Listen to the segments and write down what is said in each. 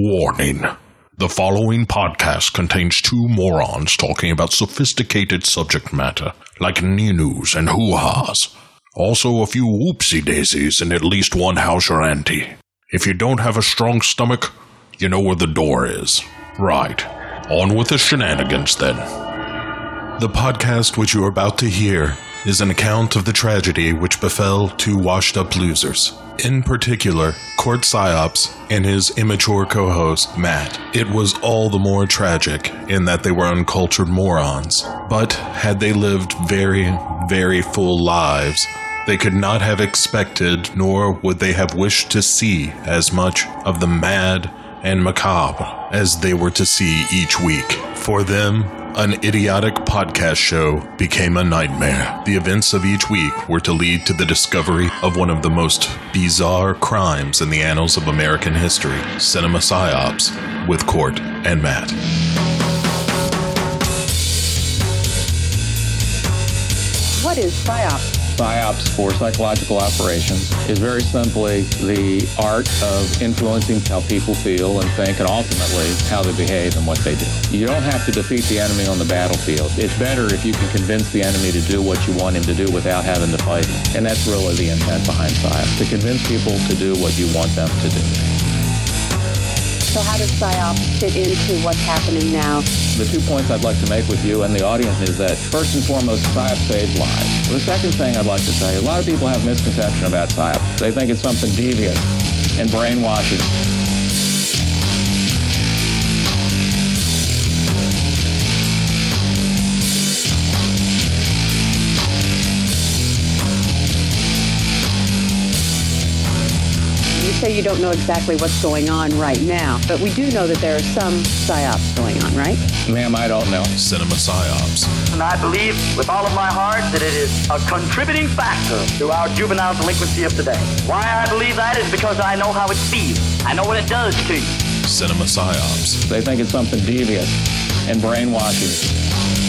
Warning. The following podcast contains two morons talking about sophisticated subject matter, like news and hoo-has. Also a few whoopsie daisies and at least one house or auntie. If you don't have a strong stomach, you know where the door is. Right. On with the shenanigans then. The podcast which you are about to hear is an account of the tragedy which befell two washed up losers. In particular, Court Psyops and his immature co host, Matt. It was all the more tragic in that they were uncultured morons. But had they lived very, very full lives, they could not have expected, nor would they have wished to see as much of the mad and macabre as they were to see each week. For them, an idiotic podcast show became a nightmare. The events of each week were to lead to the discovery of one of the most bizarre crimes in the annals of American history cinema psyops with Court and Matt. What is PSYOP? PSYOPs for psychological operations is very simply the art of influencing how people feel and think and ultimately how they behave and what they do. You don't have to defeat the enemy on the battlefield. It's better if you can convince the enemy to do what you want him to do without having to fight. And that's really the intent behind PSYOPs, to convince people to do what you want them to do. So how does PSYOP fit into what's happening now? The two points I'd like to make with you and the audience is that first and foremost, PSYOP saves lives. The second thing I'd like to say, a lot of people have misconception about PSYOP. They think it's something devious and brainwashing. Say you don't know exactly what's going on right now, but we do know that there are some PSYOPs going on, right? Ma'am, I don't know. Cinema psyops. And I believe with all of my heart that it is a contributing factor to our juvenile delinquency of today. Why I believe that is because I know how it feels. I know what it does to you. Cinema psyops. They think it's something devious and brainwashing.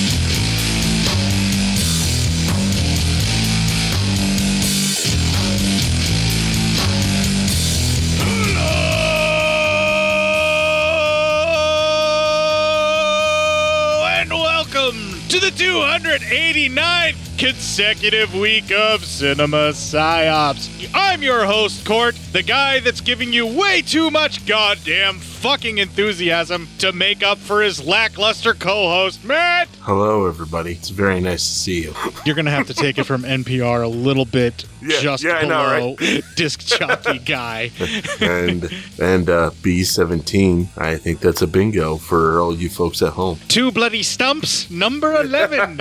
289 consecutive week of Cinema Psyops. I'm your host, Court, the guy that's giving you way too much goddamn fucking enthusiasm to make up for his lackluster co-host, Matt. Hello, everybody. It's very nice to see you. You're gonna have to take it from NPR a little bit Yeah, just yeah, I know, below disc jockey guy. and and uh, B seventeen. I think that's a bingo for all you folks at home. Two bloody stumps, number 11.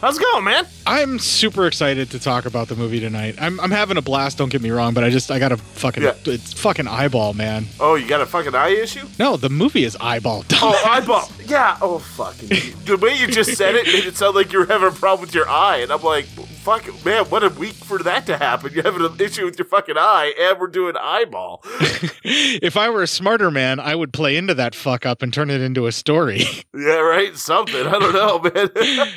How's it going, man? I'm super excited to talk about the movie tonight. I'm, I'm having a blast. Don't get me wrong, but I just I got a fucking Yeah. it's fucking eyeball, man. Oh, you got a fucking eye issue? No, the movie is eyeball. Oh, eyeball. Yeah. Oh, fucking. the way you just said it made it sound like you were having a problem with your eye, and I'm like, fuck, man, what a week for that to happen. You're having an issue with your fucking eye, and we're doing eyeball. if I were a smarter man, I would play into that fuck up and turn it into a story. yeah, right. Something. I don't know, man.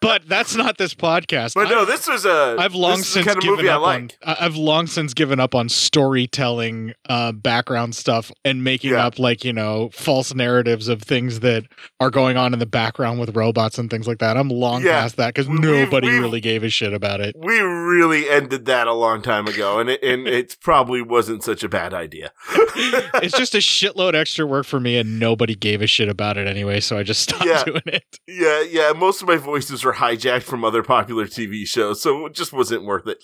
but that's not this podcast. But I- no, this was a. I've long since kind of given movie I up like. on. I've long since given up on storytelling, uh, background stuff, and making Yeah. up like you know false narratives of things that are going on in the background with robots and things like that. I'm long Yeah. past that because We- nobody we've- really gave a shit about it. We really ended that a long time ago, and it, and it probably wasn't such a bad idea. it's just a shitload extra work for me, and nobody gave a shit about it anyway. So I just stopped Yeah. doing it. Yeah, yeah. Most of my voices were hijacked from other popular TV show, so it just wasn't worth it.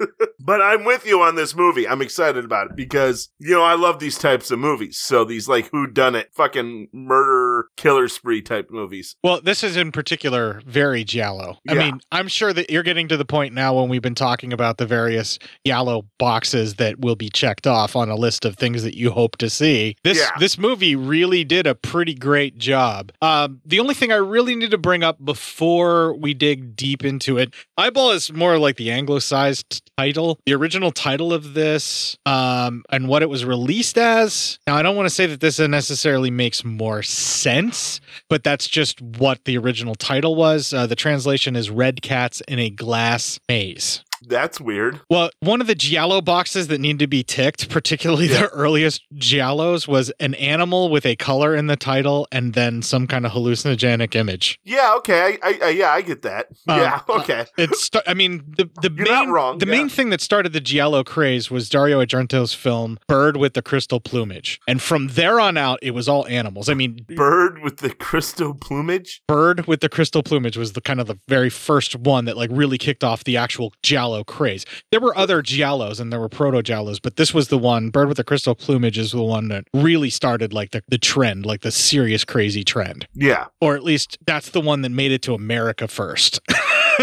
but I'm with you on this movie. I'm excited about it because you know I love these types of movies. So these like who done it, fucking murder killer spree type movies. Well, this is in particular very Giallo. I mean, I'm sure that you're getting to the point now when we've been talking about the various Giallo boxes that will be checked off on a list of things that you hope to see. This Yeah. this movie really did a pretty great job. Um, the only thing I really need to bring up before we dig deep into it, Eyeball is more like the anglicized title. The original title of this, um, and what it was released as. Now, I don't want to say that this necessarily makes more sense, but that's just what the original title was. Uh, the translation is Red Cats in a Glass Maze. That's weird. Well, one of the Giallo boxes that need to be ticked, particularly the earliest Giallos, was an animal with a color in the title and then some kind of hallucinogenic image. Yeah, okay. I, I, I yeah, I get that. Um, yeah, okay. It's, I mean, the the You're main wrong, the yeah. main thing that started the Giallo craze was Dario Argento's film Bird with the Crystal Plumage, and from there on out, it was all animals. I mean, Bird with the crystal plumage. Bird with the crystal plumage was the kind of the very first one that like really kicked off the actual Giallo craze. There were other Giallos and there were proto Giallos, but this was the one. Bird with the crystal plumage is the one that really started like the, the trend, like the serious crazy trend, Yeah. or at least that's the one that made it to America first.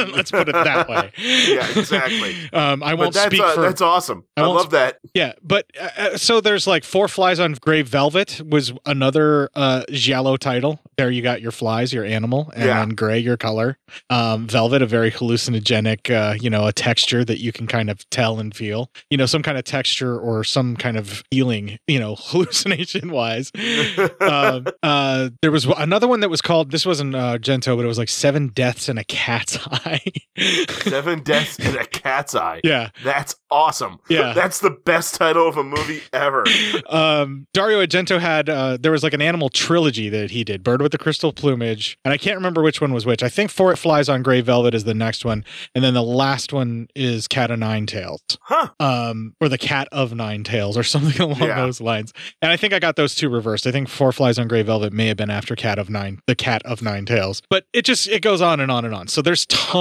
Let's put it that way. Yeah, exactly. Um, I But won't that's speak uh, for that's awesome. I I, love that. yeah, but uh, uh, so there's like Four Flies on Gray Velvet was another uh Giallo title. There you got your flies, your animal, and Yeah. then gray your color. Um, velvet, a very hallucinogenic, uh, you know, a texture that you can kind of tell and feel. You know, some kind of texture or some kind of feeling. You know, hallucination wise. um, uh, there was another one that was called. This wasn't uh, Gento, but it was like Seven Deaths in a Cat's Eye. Seven Deaths in a Cat's Eye. yeah. That's awesome. Yeah. That's the best title of a movie ever. um Dario Argento had uh there was like an animal trilogy that he did Bird with the Crystal Plumage and I can't remember which one was which I think For It Flies on Gray Velvet is the next one and then the last one is Cat of Nine Tails Huh. um or the Cat of Nine Tails or something along Yeah. those lines and I think I got those two reversed I think Four Flies on Gray Velvet may have been after Cat of Nine the Cat of Nine Tails but it just it goes on and on and on so there's tons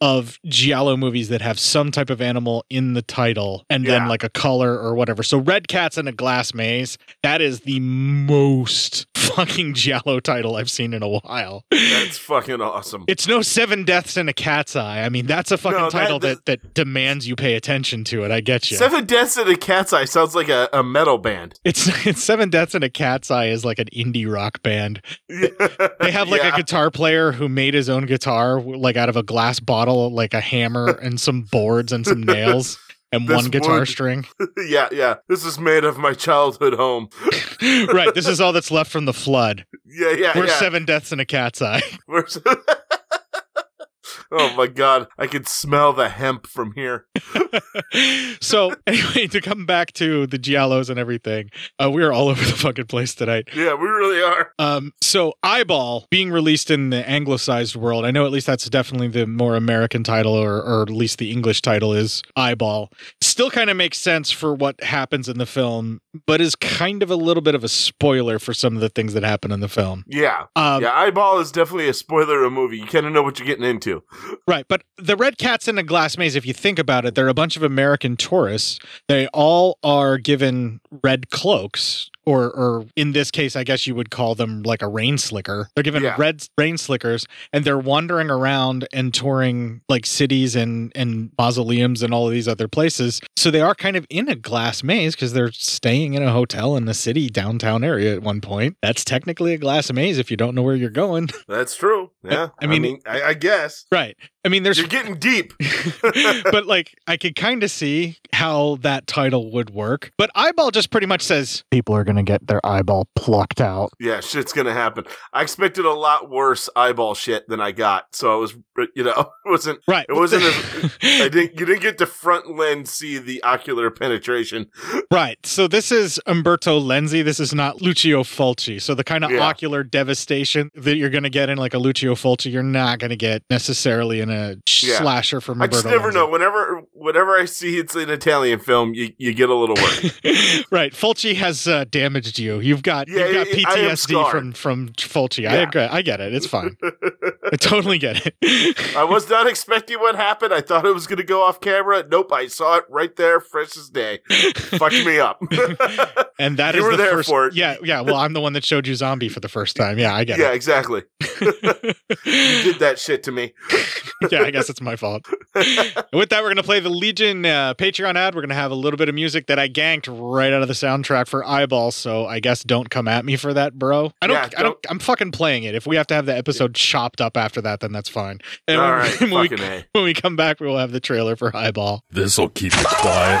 of Giallo movies that have some type of animal in the title and then like a color or whatever. So Red Cats in a Glass Maze, that is the most fucking Giallo title I've seen in a while. That's fucking awesome. It's no Seven Deaths in a Cat's Eye. I mean, that's a fucking No, that- title that, that demands you pay attention to it. I get you. Seven Deaths in a Cat's Eye sounds like a, a metal band. It's, it's Seven Deaths in a Cat's Eye is like an indie rock band. They have like Yeah. a guitar player who made his own guitar, like out of a glass bottle, like a hammer and some boards and some nails and This one guitar string. yeah, yeah. This is made of my childhood home. right. This is all that's left from the flood. Yeah, yeah, We're yeah. seven deaths in a cat's eye. Oh my god, I can smell the hemp from here. so anyway, to come back to the Giallos and everything, uh, we are all over the fucking place tonight. Yeah, we really are. Um, so Eyeball being released in the anglicized world, I know at least that's definitely the more American title, or, or at least the English title is Eyeball. Still kind of makes sense for what happens in the film, but is kind of a little bit of a spoiler for some of the things that happen in the film. Yeah. Um, yeah, Eyeball is definitely a spoiler of a movie. You kind of know what you're getting into. Right, but the red cats in a glass maze, if you think about it, they're a bunch of American tourists. They all are given red cloaks, or or in this case, I guess you would call them like a rain slicker. They're given Yeah. red rain slickers, and they're wandering around and touring like cities and and mausoleums and all of these other places. So they are kind of in a glass maze because they're staying in a hotel in the city downtown area at one point. That's technically a glass maze if you don't know where you're going. That's true. Yeah. I mean- I, I guess. right. I mean, there's You're getting deep. but like I could kind of see how that title would work. But eyeball just pretty much says people are going to get their eyeball plucked out. Yeah, shit's gonna happen. I expected a lot worse eyeball shit than I got, so I was, you know, it wasn't. Right. It wasn't as. I didn't. You didn't get to front lens see the ocular penetration. right. So this is Umberto Lenzi. This is not Lucio Fulci. So the kind of Yeah. ocular devastation that you're going to get in like a Lucio Fulci, you're not going to get necessarily in a Yeah. slasher from I just never Lenzi. know. Whenever, whenever I see it's an Italian film, you, you get a little worried. right, Fulci has uh, damaged you. You've got Yeah, you've got I- I PTSD from from Fulci. I Yeah. agree. I get it. It's fine. I totally get it. I was not expecting what happened. I thought it was going to go off camera. Nope, I saw it right there, fresh as day. Fucked me up. And that You is the first. Yeah, yeah. Well, I'm the one that showed you zombie for the first time. Yeah, I get it. yeah, exactly. You did that shit to me. yeah, I guess it's my fault. And with that, we're gonna play the Legion uh, Patreon ad. We're gonna have a little bit of music that I ganked right out of the soundtrack for Eyeball. So I guess don't come at me for that, bro. I don't. Yeah, I don't. I'm fucking playing it. If we have to have the episode chopped up after that, then that's fine. And All when, right, when we, A. when we come back, we will have the trailer for Eyeball. This'll keep it quiet.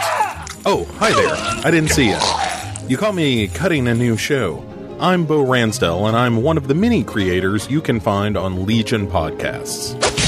Oh, hi there. I didn't see you. You caught me cutting a new show. I'm Bo Ransdell, and I'm one of the many creators you can find on Legion Podcasts.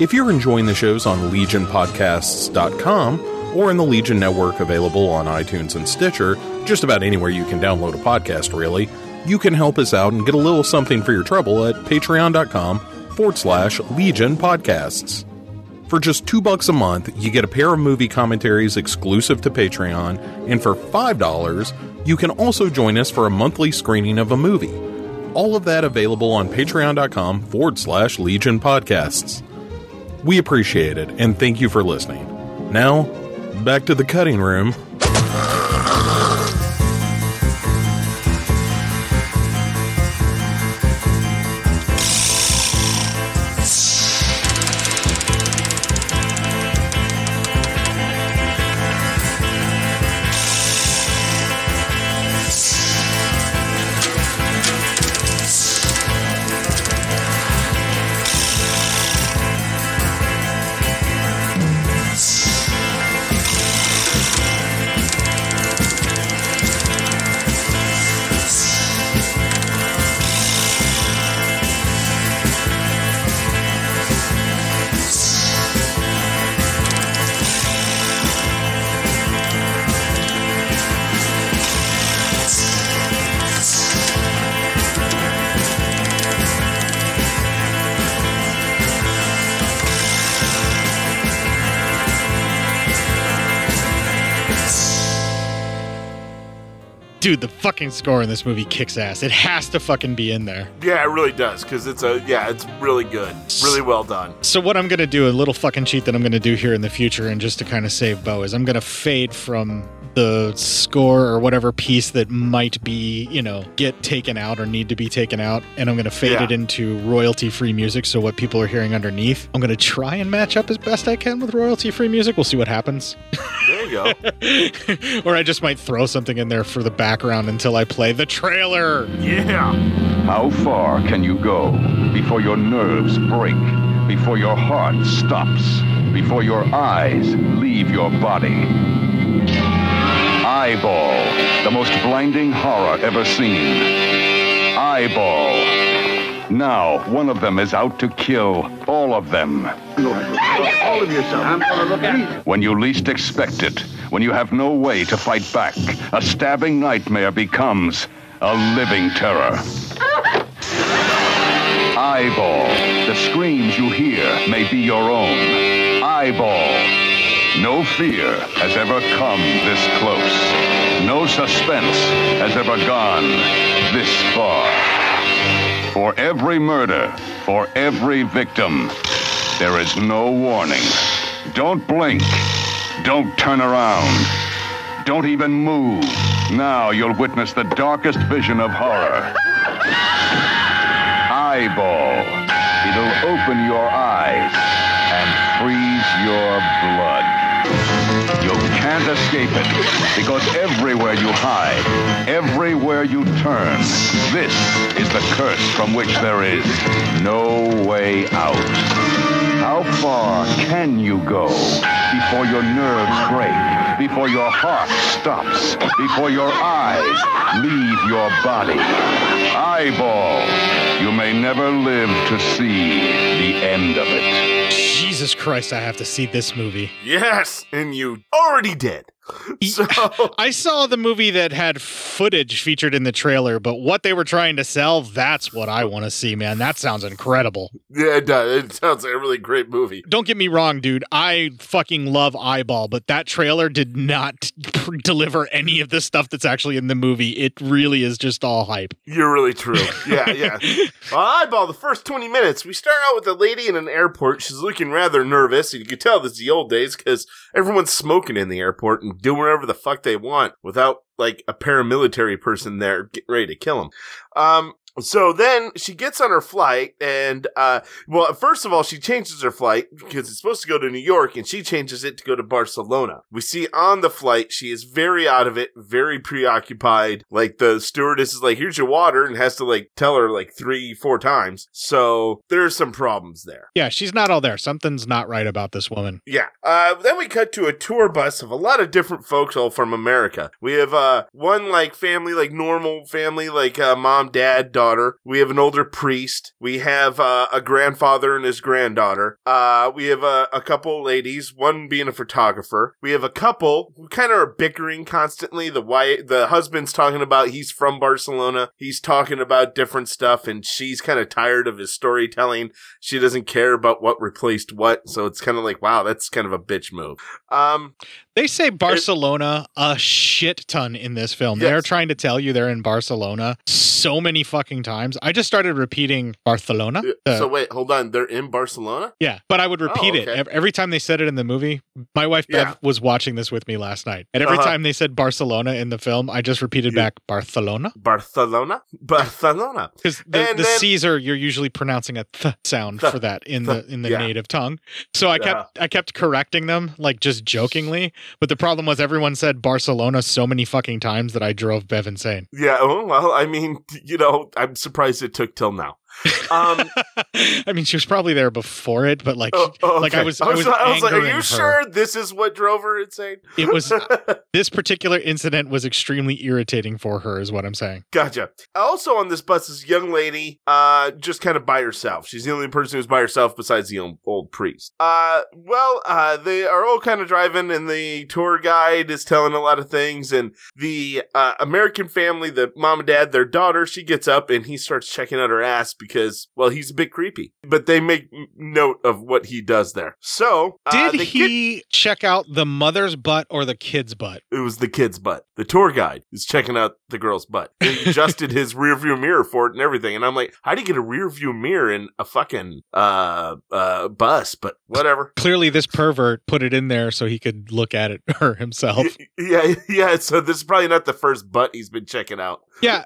If you're enjoying the shows on legionpodcasts.com or in the Legion Network available on iTunes and Stitcher, just about anywhere you can download a podcast, really, you can help us out and get a little something for your trouble at patreon.com forward slash Legion Podcasts. For just two bucks a month, you get a pair of movie commentaries exclusive to Patreon, and for $5, you can also join us for a monthly screening of a movie. All of that available on patreon.com forward slash Legion Podcasts. We appreciate it, and thank you for listening. Now, back to the cutting room. Dude, the fucking score in this movie kicks ass. It has to fucking be in there. Yeah, it really does because it's a yeah, it's really good, really well done. So what I'm gonna do, a little fucking cheat that I'm gonna do here in the future, and just to kind of save Bo, is I'm gonna fade from the score or whatever piece that might be, you know, get taken out or need to be taken out, and I'm gonna fade Yeah. it into royalty-free music. So what people are hearing underneath, I'm gonna try and match up as best I can with royalty-free music. We'll see what happens. There you go. or I just might throw something in there for the background until I play the trailer. yeah. How far can you go before your nerves break, before your heart stops, before your eyes leave your body? Eyeball, the most blinding horror ever seen. Eyeball. Now, one of them is out to kill all of them. All of yourself. I'm gonna look at When you least expect it, when you have no way to fight back, a stabbing nightmare becomes a living terror. Eyeball. The screams you hear may be your own. Eyeball. No fear has ever come this close. No suspense has ever gone this far. For every murder, for every victim, there is no warning. Don't blink. Don't turn around. Don't even move. Now you'll witness the darkest vision of horror. Eyeball. It'll open your eyes and freeze your blood. Can't escape it because everywhere you hide, everywhere you turn, this is the curse from which there is no way out. How far can you go before your nerves break, before your heart stops, before your eyes leave your body? Eyeball, you may never live to see the end of it. Jesus Christ, I have to see this movie. Yes, and you already did. So I saw the movie that had footage featured in the trailer, but what they were trying to sell, that's what I want to see, man. That sounds incredible. yeah, it does. It sounds like a really great movie. Don't get me wrong, dude. I fucking love Eyeball, but that trailer did not deliver any of the stuff that's actually in the movie. It really is just all hype. You're really true. Yeah, yeah. well, eyeball the first 20 minutes. We start out with a lady in an airport. She's looking rather nervous. and You can tell this is the old days because everyone's smoking in the airport and doing whatever the fuck they want without like a paramilitary person there getting ready to kill them. Um, So then she gets on her flight, and uh, well, first of all, she changes her flight because it's supposed to go to New York, and she changes it to go to Barcelona. We see on the flight she is very out of it, very preoccupied. Like the stewardess is like, "Here's your water," and has to like tell her like three, four times. So there's some problems there. Yeah, she's not all there. Something's not right about this woman. Yeah. Uh, then we cut to a tour bus of a lot of different folks all from America. We have uh, one like family, like normal family, like uh, mom, dad, daughter. We have an older priest. We have uh, a grandfather and his granddaughter. Uh, we have uh, a couple ladies, one being a photographer. We have a couple who kind of are bickering constantly. The wife, the husband's talking about he's from Barcelona. He's talking about different stuff, and she's kind of tired of his storytelling. She doesn't care about what replaced what, so it's kind of like, wow, that's kind of a bitch move. Um, They say Barcelona a shit ton in this film. They're trying to tell you they're in Barcelona so many fucking times. I just started repeating Barcelona. The- so wait, hold on. They're in Barcelona. yeah, but I would repeat it okay. Ev- every time they said it in the movie. My wife Bev Yeah. was watching this with me last night, and every Uh-huh. time they said Barcelona in the film, I just repeated back Barcelona Barcelona, Barcelona. because the, And the then- C's are you're usually pronouncing a th sound Th- for that in th- the in the yeah. native tongue. So I kept I kept correcting them like just jokingly, but the problem was everyone said Barcelona so many fucking times that I drove Bev insane. Yeah. Oh, well, I mean, you know, I'm surprised it took till now. Um, I mean, she was probably there before it, but like, oh, oh, like I okay. was, I was, I was like, are you her. sure this is what drove her insane? It was this particular incident was extremely irritating for her, is what I'm saying. Gotcha. Also on this bus is young lady, uh, just kind of by herself. She's the only person who's by herself besides the old, old priest. Uh, well, uh, they are all kind of driving, and the tour guide is telling a lot of things. And the uh, American family, the mom and dad, their daughter, she gets up and he starts checking out her ass because, well, he's a bit creepy. But they make note of what he does there. So uh, Did get- he check out the mother's butt or the kid's butt? it was the kid's butt. The tour guide is checking out the girl's butt. He adjusted his rear view mirror for it and everything. And I'm like, how do you get a rear view mirror in a fucking uh uh bus? But whatever. Clearly, this pervert put it in there so he could look at it her himself. Yeah, yeah. So this is probably not the first butt he's been checking out. Yeah.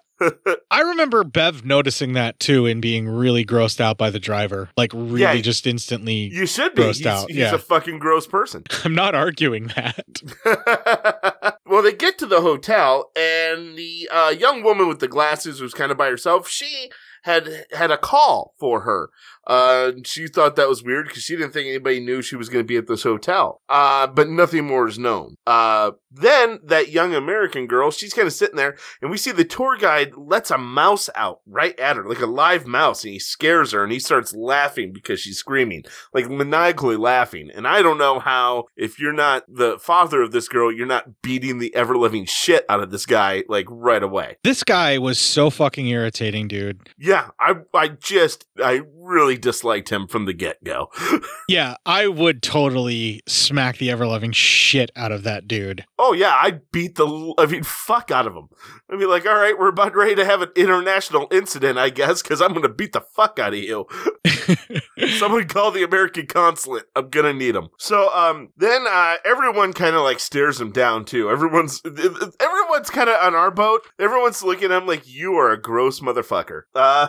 I remember Bev noticing that too and being really grossed out by the driver. Like, really Yeah. just instantly. You should be. Grossed he's, out, he's yeah. a fucking gross person. I'm not arguing that. well, they get to the hotel, and the uh, young woman with the glasses who's kind of by herself, she had had a call for her. Uh, she thought that was weird because she didn't think anybody knew she was going to be at this hotel. Uh, but nothing more is known. Uh, then that young American girl, she's kind of sitting there, and we see the tour guide lets a mouse out right at her, like a live mouse, and he scares her, and he starts laughing because she's screaming like maniacally laughing. And I don't know how, if you're not the father of this girl, you're not beating the ever living shit out of this guy like right away. This guy was so fucking irritating, dude. Yeah, I I just I really disliked him from the get go. Yeah, I would totally smack the ever loving shit out of that dude. oh yeah, I beat the I mean fuck out of him. I'd be like, all right, we're about ready to have an international incident, I guess, because I'm gonna beat the fuck out of you. Someone call the American consulate. I'm gonna need him. So, um, then uh, everyone kind of like stares him down too. Everyone's everyone's kind of on our boat. Everyone's looking at him like you are a gross motherfucker. Uh.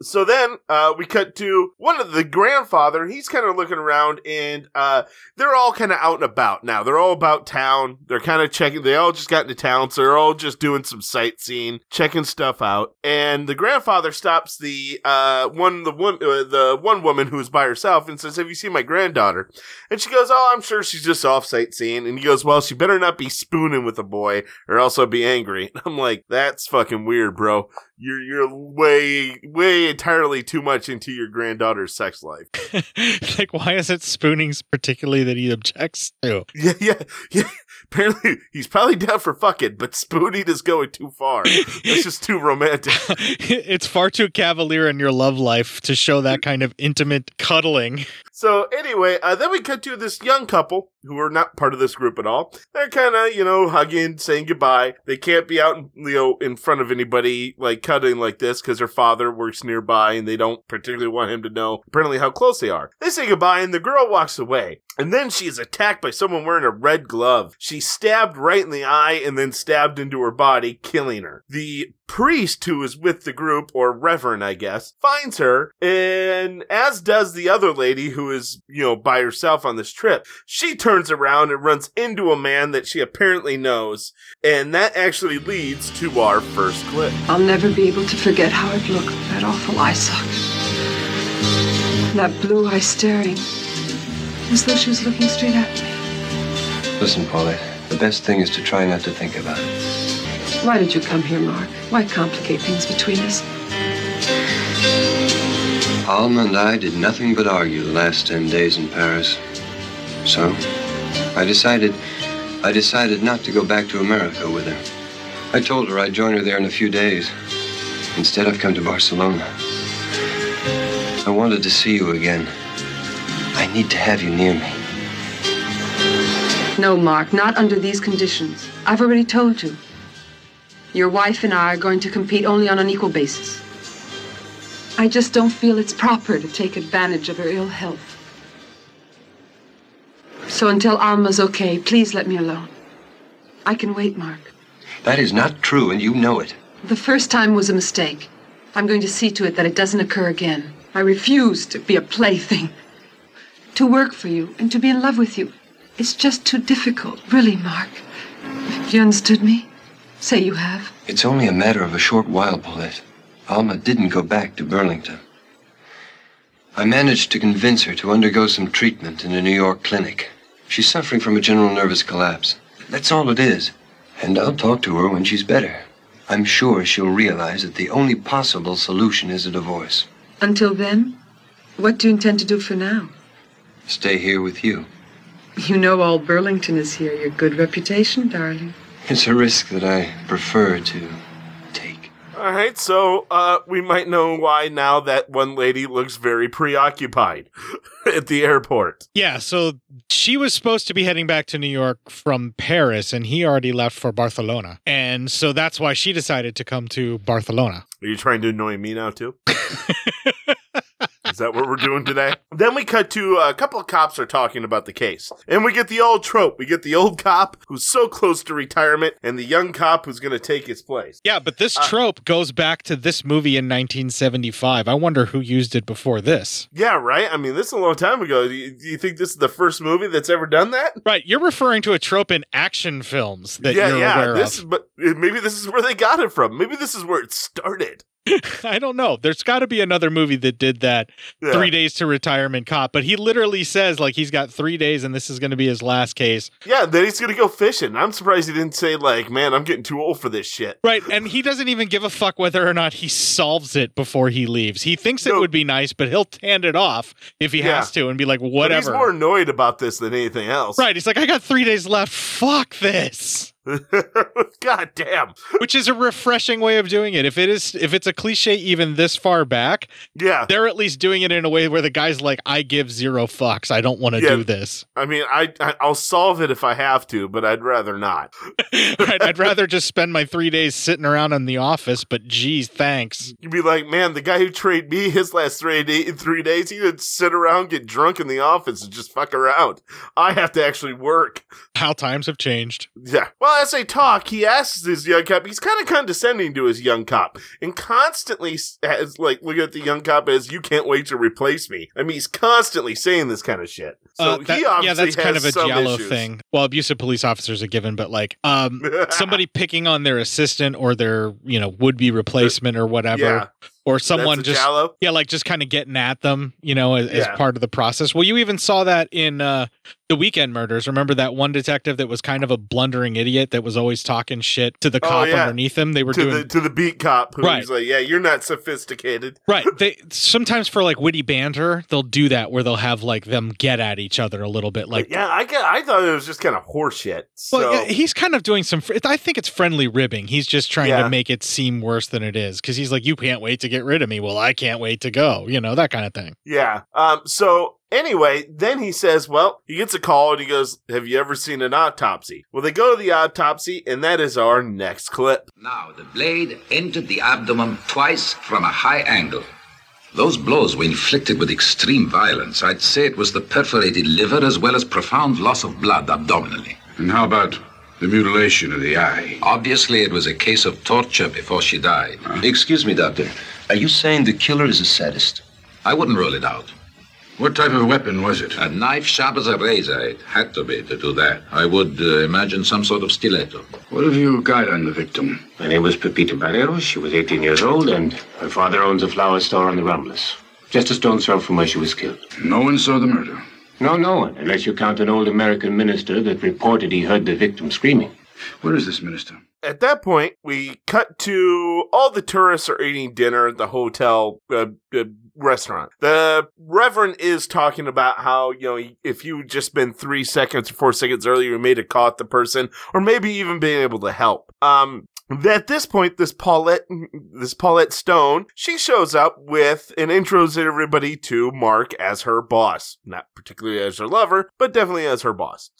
So then uh, we cut to one of the grandfather. He's kind of looking around, and uh, they're all kind of out and about now. They're all about town. They're kind of checking. They all just got into town, so they're all just doing some sightseeing, checking stuff out. And the grandfather stops the uh, one the one uh, the one woman who's by herself and says, "Have you seen my granddaughter?" And she goes, "Oh, I'm sure she's just off sightseeing." And he goes, "Well, she better not be spooning with a boy, or else I'll be angry." And I'm like, "That's fucking weird, bro." You're you're way way entirely too much into your granddaughter's sex life. like, why is it spoonings particularly that he objects to? Yeah, yeah, yeah. Apparently, he's probably down for fucking, but spooning is going too far. it's just too romantic. it's far too cavalier in your love life to show that kind of intimate cuddling. So anyway, uh, then we cut to this young couple who are not part of this group at all. They're kind of, you know, hugging, saying goodbye. They can't be out, you know, in front of anybody like cutting like this because their father works nearby and they don't particularly want him to know apparently how close they are. They say goodbye and the girl walks away. And then she is attacked by someone wearing a red glove. She's stabbed right in the eye and then stabbed into her body, killing her. The priest who is with the group, or reverend, I guess, finds her, and as does the other lady who is, you know, by herself on this trip. She turns around and runs into a man that she apparently knows, and that actually leads to our first clip. I'll never be able to forget how it looked, that awful eye socket. That blue eye staring, as though she was looking straight at me. Listen, Polly, the best thing is to try not to think about it. Why did you come here, Mark? Why complicate things between us? Alma and I did nothing but argue the last ten days in Paris. So, I decided, I decided not to go back to America with her. I told her I'd join her there in a few days. Instead, I've come to Barcelona. I wanted to see you again. I need to have you near me. No, Mark, not under these conditions. I've already told you. Your wife and I are going to compete only on an equal basis. I just don't feel it's proper to take advantage of her ill health. So until Alma's okay, please let me alone. I can wait, Mark. That is not true, and you know it. The first time was a mistake. I'm going to see to it that it doesn't occur again. I refuse to be a plaything. To work for you and to be in love with you. It's just too difficult, really, Mark. You understood me? Say you have. It's only a matter of a short while, Paulette. Alma didn't go back to Burlington. I managed to convince her to undergo some treatment in a New York clinic. She's suffering from a general nervous collapse. That's all it is. And I'll talk to her when she's better. I'm sure she'll realize that the only possible solution is a divorce. Until then, what do you intend to do for now? Stay here with you. You know all Burlington is here. Your good reputation, darling. It's a risk that I prefer to take. All right, so uh, we might know why now that one lady looks very preoccupied at the airport. Yeah, so she was supposed to be heading back to New York from Paris, and he already left for Barcelona. And so that's why she decided to come to Barcelona. Are you trying to annoy me now too? Is that what we're doing today? Then we cut to uh, a couple of cops are talking about the case. And we get the old trope. We get the old cop who's so close to retirement and the young cop who's going to take his place. Yeah, but this Uh, trope goes back to this movie in 1975. I wonder who used it before this. Yeah, right? I mean, this is a long time ago. Do you, do you think this is the first movie that's ever done that? Right, you're referring to a trope in action films that yeah, you're yeah. aware This, of. but uh, maybe this is where they got it from. Maybe this is where it started. I don't know. There's got to be another movie that did that. Yeah. Three days to retirement cop, but he literally says like he's got three days and this is going to be his last case. Yeah, then he's gonna go fishing. I'm surprised he didn't say like, "Man, I'm getting too old for this shit." Right, and he doesn't even give a fuck whether or not he solves it before he leaves. He thinks it No. would be nice, but he'll hand it off if he Yeah. has to and be like, But whatever. he's more annoyed about this than anything else. Right, he's like, I got three days left. Fuck this. God damn. Which is a refreshing way of doing it. If it is, if it's a cliche even this far back, Yeah. they're at least doing it in a way where the guy's like, I give zero fucks. I don't want to Yeah. do this. I mean, I, I I'll solve it if I have to, but I'd rather not. right, I'd rather just spend my three days sitting around in the office. But geez, thanks. You'd be like, man, the guy who traded me his last three day, three days, he didn't sit around, get drunk in the office, and just fuck around. I have to actually work. How times have changed. Yeah. Well, as they talk, he asks his young cop. He's kind of condescending to his young cop, and constantly has like look at the young cop as "You can't wait to replace me." I mean, he's constantly saying this kind of shit. So Uh, that- he obviously yeah, that's kind of has a some giallo issues. thing. Well, abusive police officers are given, but like um, somebody picking on their assistant or their you know would be replacement or whatever, Yeah. Or someone just yeah, like just kind of getting at them, you know, as, as part of the process. Well, you even saw that in uh, the Weekend Murders. Remember that one detective that was kind of a blundering idiot that was always talking shit to the Oh, cop yeah. underneath him. They were to doing the to the beat cop who's Right. like, "Yeah, you're not sophisticated." Right. They sometimes for like witty banter, they'll do that where they'll have like them get at each other a little bit. Like, yeah, I I thought it was just kind of horseshit. So well, yeah, he's kind of doing some. I think it's friendly ribbing. He's just trying Yeah. to make it seem worse than it is because he's like, "You can't wait to get rid of me." Well, I can't wait to go. You know that kind of thing. Yeah. Um. So anyway, then he says, "Well, he gets a call and he goes, "Have you ever seen an autopsy?" Well, they go to the autopsy, and that is our next clip. Now, the blade entered the abdomen twice from a high angle. Those blows were inflicted with extreme violence. I'd say it was the perforated liver as well as profound loss of blood abdominally. And how about The mutilation of the eye. Obviously, it was a case of torture before she died. Excuse me, Doctor. Are you saying the killer is a sadist? I wouldn't rule it out. What type of weapon was it? A knife sharp as a razor. It had to be to do that. I would uh, imagine some sort of stiletto. What have you got on the victim? My name was Pepita Barreros. She was 18 years old, and her father owns a flower store on the Ramblas. Just a stone's throw from where she was killed. No one saw the murder. No, no one, unless you count an old American minister that reported he heard the victim screaming. Where is this minister? At that point, we cut to all the tourists are eating dinner at the hotel uh, uh, restaurant. The Reverend is talking about how, you know, if you just been three seconds or four seconds earlier, you may have caught the person, or maybe even being able to help. Um, at this point, this Paulette, this Paulette Stone, she shows up with and intros everybody to Mark as her boss. Not particularly as her lover, but definitely as her boss.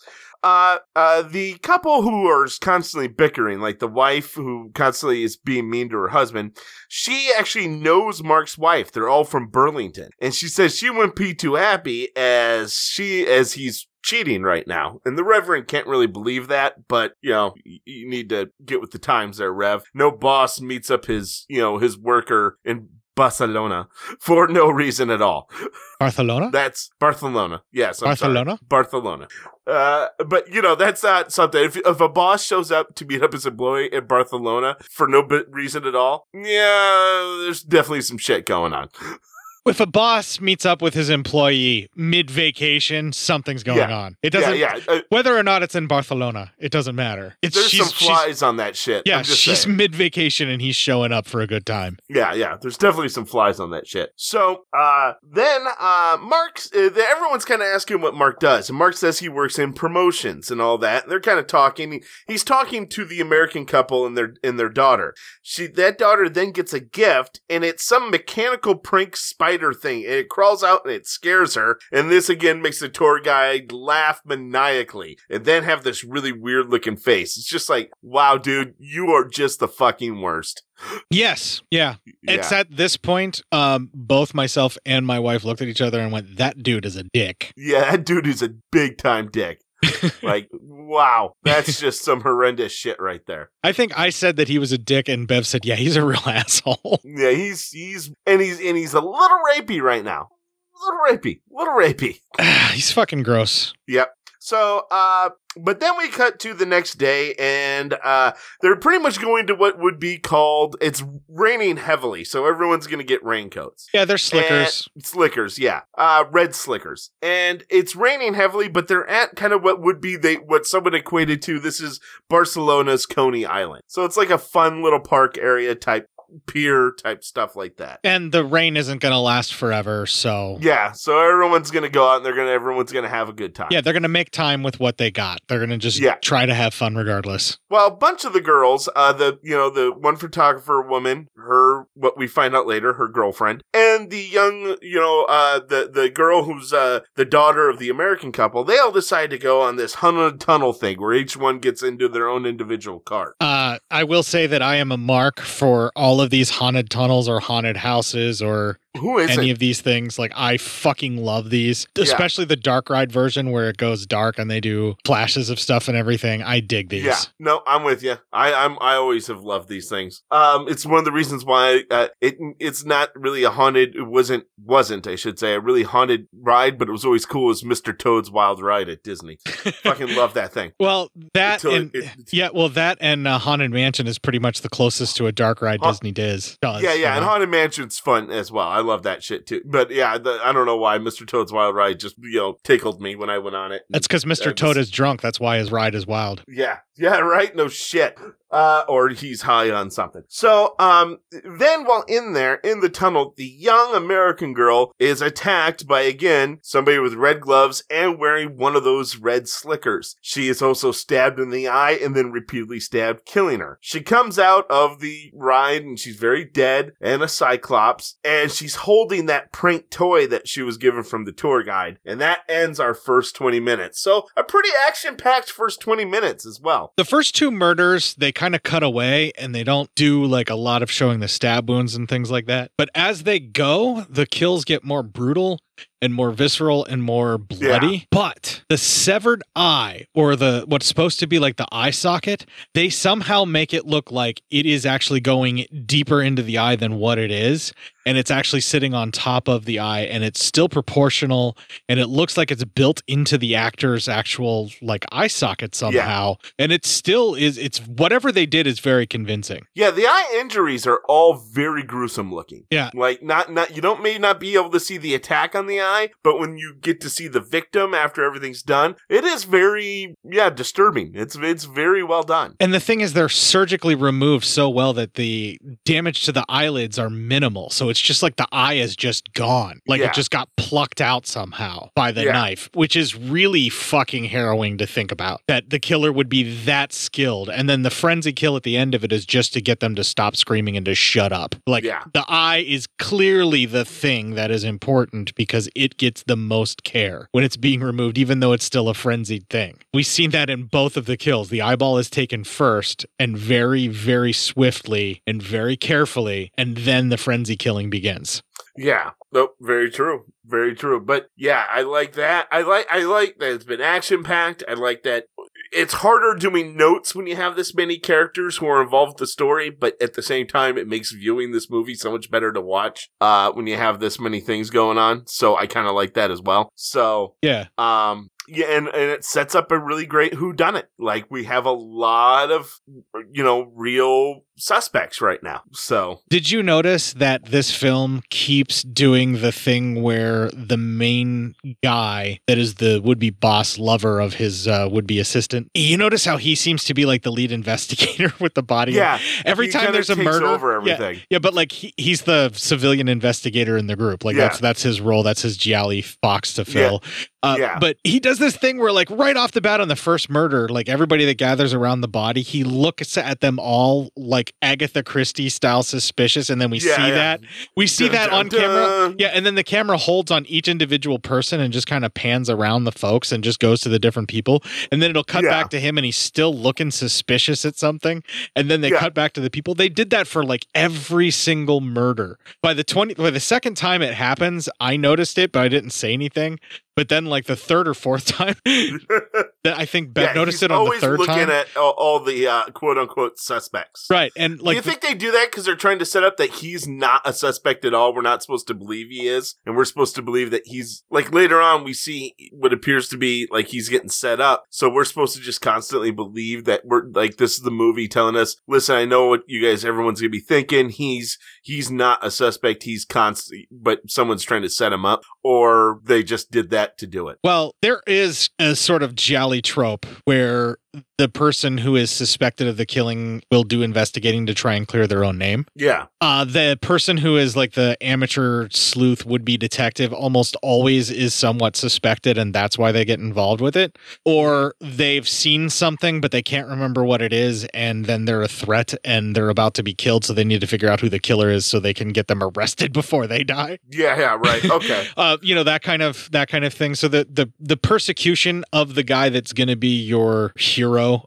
Uh, uh, the couple who are constantly bickering, like the wife who constantly is being mean to her husband, she actually knows Mark's wife. They're all from Burlington. And she says she wouldn't be too happy as she, as he's cheating right now. And the Reverend can't really believe that, but you know, you need to get with the times there, Rev. No boss meets up his, you know, his worker in Barcelona for no reason at all. Barcelona? That's Barcelona. Yes, I'm Barcelona? Sorry. Barcelona. Uh, but you know that's not something. If if a boss shows up to meet up his employee in Barcelona for no reason at all, yeah, there's definitely some shit going on. If a boss meets up with his employee mid vacation, something's going Yeah. on. It doesn't yeah, uh, whether or not it's in Barcelona, it doesn't matter. It's There's some flies on that shit. Yeah, she's mid vacation and he's showing up for a good time. Yeah, yeah. There's definitely some flies on that shit. So, uh, then, uh, Mark's, uh, everyone's kind of asking what Mark does. And Mark says he works in promotions and all that. And they're kind of talking. He- he's talking to the American couple and their, and their daughter. She, that daughter then gets a gift and it's some mechanical prank spider thing. And it crawls out and it scares her. And this again makes the tour guide laugh maniacally and then have this really weird looking face. It's just like, wow, dude, you are just the fucking worst. Yes. Yeah. It's at this point, um, both myself and my wife looked at each other and went, That dude is a dick. Yeah, that dude is a big time dick. like, wow, that's just some horrendous shit right there. I think I said that he was a dick, and Bev said, Yeah, he's a real asshole. Yeah, he's he's and he's and he's a little rapey right now. A Little rapey, little rapey. he's fucking gross. Yep. So, uh, but then we cut to the next day, and uh, they're pretty much going to what would be called. It's raining heavily, so everyone's going to get raincoats. Yeah, they're slickers. And- slickers, yeah, uh, red slickers, and it's raining heavily. But they're at kind of what would be they what someone equated to. This is Barcelona's Coney Island, so it's like a fun little park area type pier type stuff like that. And the rain isn't going to last forever, so. Yeah, so everyone's gonna go out and they're gonna everyone's gonna have a good time. Yeah, they're going to make time with what they got. They're going to just Yeah. try to have fun regardless. Well, a bunch of the girls, uh, the you know the one photographer woman, her what we find out later, her girlfriend, and the young you know uh, the the girl who's uh, the daughter of the American couple, they all decide to go on this haunted tunnel thing where each one gets into their own individual cart. Uh, I will say that I am a mark for all of these haunted tunnels or haunted houses or Who isn't? any of these things. Like, I fucking love these, Yeah. especially the dark ride version where it goes dark and they do flashes of stuff and everything. I dig these. Yeah, no, I'm with you. I I'm I always have loved these things. Um, it's one of the reasons why uh, it it's not really a haunted. It wasn't wasn't I should say a really haunted ride, but it was always cool as Mr. Toad's Wild Ride at Disney. Fucking love that thing. Well, that and it- yeah, well, that and uh, Haunted Mansion is pretty much the closest to a dark ride Ha- Disney does. does yeah, you yeah, and? Haunted Mansion's fun as well. I love that shit too. But yeah, the, I don't know why Mr. Toad's Wild Ride just you know tickled me when I went on it. That's because Mr. Uh, Toad is drunk. That's why his ride is wild. Yeah, yeah, right. No shit. Uh, or he's high on something. So, um, then while in there, in the tunnel, the young American girl is attacked by, again, somebody with red gloves and wearing one of those red slickers. She is also stabbed in the eye and then repeatedly stabbed, killing her. She comes out of the ride and she's very dead and a cyclops, and she's holding that prank toy that she was given from the tour guide. And that ends our first 20 minutes. So, a pretty action packed first 20 minutes as well. The first two murders, they kind of cut away and they don't do like a lot of showing the stab wounds and things like that. But as they go, the kills get more brutal and more visceral and more bloody. But the severed eye or the what's supposed to be like the eye socket, they somehow make it look like it is actually going deeper into the eye than what it is. And it's actually sitting on top of the eye and it's still proportional and it looks like it's built into the actor's actual like eye socket somehow. And it still is it's whatever they did is very convincing. Yeah, the eye injuries are all very gruesome looking. Yeah. Like not not you don't may not be able to see the attack on the eye, but when you get to see the victim after everything's done, it is very yeah, disturbing. It's it's very well done. And the thing is, they're surgically removed so well that the damage to the eyelids are minimal. So it's just like the eye is just gone. Like Yeah. it just got plucked out somehow by the Yeah. knife, which is really fucking harrowing to think about. That the killer would be that skilled. And then the frenzy kill at the end of it is just to get them to stop screaming and to shut up. Like the eye is clearly the thing that is important because it gets the most care when it's being removed, even though it's still a frenzied thing. We've seen that in both of the kills. The eyeball is taken first and very, very swiftly and very carefully, and then the frenzy killing begins. Yeah. Nope. Very true. Very true. But yeah, I like that. I like I like that it's been action packed. I like that it's harder doing notes when you have this many characters who are involved with the story, but at the same time it makes viewing this movie so much better to watch uh when you have this many things going on. So I kinda like that as well. So Yeah. um yeah, and, and it sets up a really great who done it. Like we have a lot of you know, real suspects right now. So Did you notice that this film keeps doing the thing where the main guy that is the would-be boss lover of his uh, would-be assistant? You notice how he seems to be like the lead investigator with the body. Yeah, Every time there's a murder, over everything. Yeah, but like he, he's the civilian investigator in the group. Like Yeah. that's that's his role. That's his gialli box to fill. Uh, Yeah. But he does this thing where, like, right off the bat on the first murder, like everybody that gathers around the body, he looks at them all like Agatha Christie style suspicious, and then we Yeah, see yeah. that we see Dun, that dun, on camera. Yeah, and then the camera holds on each individual person and just kind of pans around the folks and just goes to the different people, and then it'll cut Yeah. back to him, and he's still looking suspicious at something, and then they cut back to the people. They did that for like every single murder. By the twenty, by the second time it happens, I noticed it, but I didn't say anything. But then, like the third or fourth time, that I think Bev Yeah, noticed it on the always third looking time. at all, all the uh, quote unquote suspects. right, and like, do you the- think they do that because they're trying to set up that he's not a suspect at all? We're not supposed to believe he is, and we're supposed to believe that he's like later on we see what appears to be like he's getting set up. So we're supposed to just constantly believe that we're like this is the movie telling us, listen, I know what you guys, everyone's gonna be thinking. He's he's not a suspect. He's constant, but someone's trying to set him up, or they just did that to do it. Well, there is a sort of giallo trope where the person who is suspected of the killing will do investigating to try and clear their own name. Yeah. Uh, the person who is like the amateur sleuth would be detective almost always is somewhat suspected, and that's why they get involved with it. Or they've seen something, but they can't remember what it is, and then they're a threat and they're about to be killed, so they need to figure out who the killer is so they can get them arrested before they die Yeah. Yeah. Right. Okay. uh, you know that kind of that kind of thing. So the the the persecution of the guy that's going to be your hero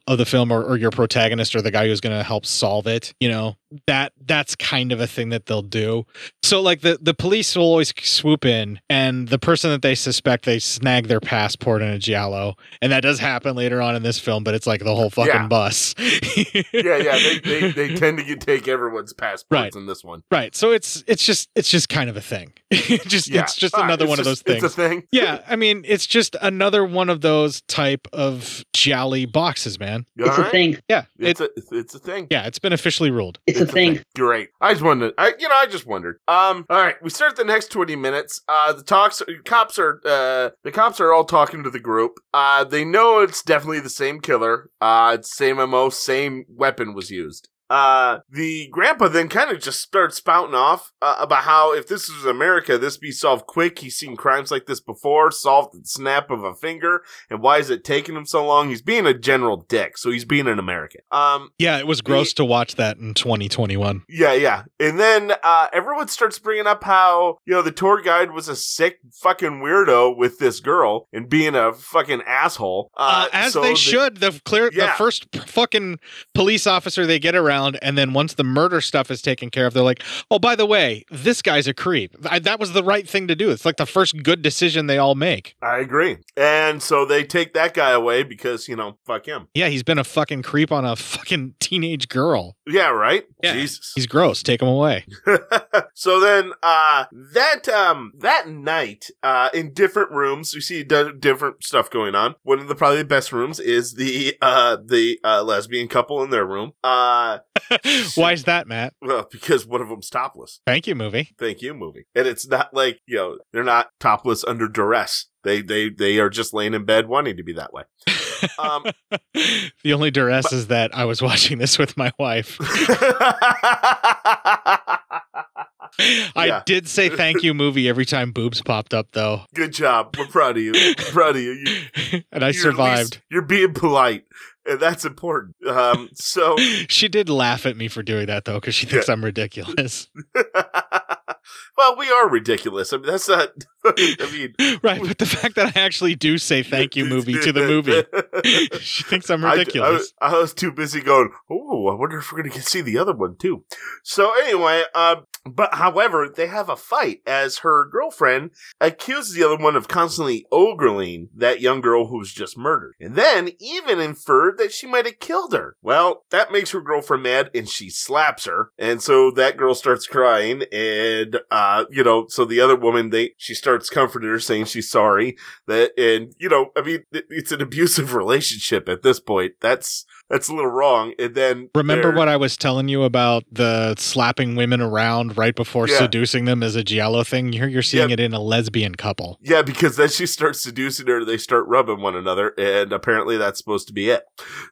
of the film, or, or your protagonist, or the guy who's going to help solve it. You know that that's kind of a thing that they'll do. So like the the police will always swoop in, and the person that they suspect they snag their passport in a giallo, and that does happen later on in this film. But it's like the whole fucking Yeah. bus. yeah. Yeah. They, they, they tend to get, take everyone's passports Right. in this one. Right. So it's it's just it's just kind of a thing. just Yeah. it's just All right, another it's one of those things. It's a thing. yeah, I mean, it's just another one of those type of giallo boxes, man. All right. Yeah, It's it, a it's a thing. yeah, it's been officially ruled. It's a thing. Great. I just wondered. I you know I just wondered. Um. All right. We start the next twenty minutes. Uh. The talks. Cops are. Uh. The cops are all talking to the group. Uh. They know it's definitely the same killer. Uh. It's same mo. Same weapon was used. Uh, the grandpa then kind of just starts spouting off uh, about how if this was America, this be solved quick. He's seen crimes like this before, solved at the snap of a finger. And why is it taking him so long? He's being a general dick, so he's being an American. Um, Yeah, it was gross to watch that in 2021. yeah, yeah. And then uh, everyone starts bringing up how, you know, the tour guide was a sick fucking weirdo with this girl and being a fucking asshole. Uh, Uh, as so they the- should. The clear, the first fucking police officer they get around around, and then once the murder stuff is taken care of, they're like, "Oh, by the way, this guy's a creep." I, that was the right thing to do. It's like the first good decision they all make. I agree. And so they take that guy away because, you know, fuck him. Yeah, he's been a fucking creep on a fucking teenage girl. Yeah, right? Yeah. Jesus. He's gross. Take him away. so then uh that um that night uh in different rooms we see d- different stuff going on one of the probably the best rooms is the uh the uh lesbian couple in their room uh Why is that, Matt? well because one of them's topless Thank you, movie. thank you movie and it's not like you know they're not topless under duress they they they are just laying in bed wanting to be that way um The only duress is that I was watching this with my wife. I Yeah. did say thank you, movie, every time boobs popped up, though, good job we're proud of you We're proud of you, you and I you're survived. least- you're being polite that's important um so She did laugh at me for doing that, though, because she thinks I'm ridiculous. well, we are ridiculous. I mean, that's not. I mean, right, but the fact that I actually do say thank you, movie, to the movie, she thinks I'm I- I, ridiculous. was, I was too busy going. Oh, I wonder if we're going to see the other one too. So anyway, um, but however, they have a fight as her girlfriend accuses the other one of constantly ogling that young girl who was just murdered, and then even inferred that she might have killed her. Well, that makes her girlfriend mad, and she slaps her, and so that girl starts crying, and uh, you know, so the other woman they she starts comforting her, saying she's sorry that, and you know, I mean, it's an abusive relationship at this point. That's that's a little wrong. And then Remember what I was telling you about the slapping women around right before Yeah. seducing them as a giallo thing? You're, you're seeing Yeah. it in a lesbian couple. Yeah, because then she starts seducing her. They start rubbing one another, and apparently that's supposed to be it.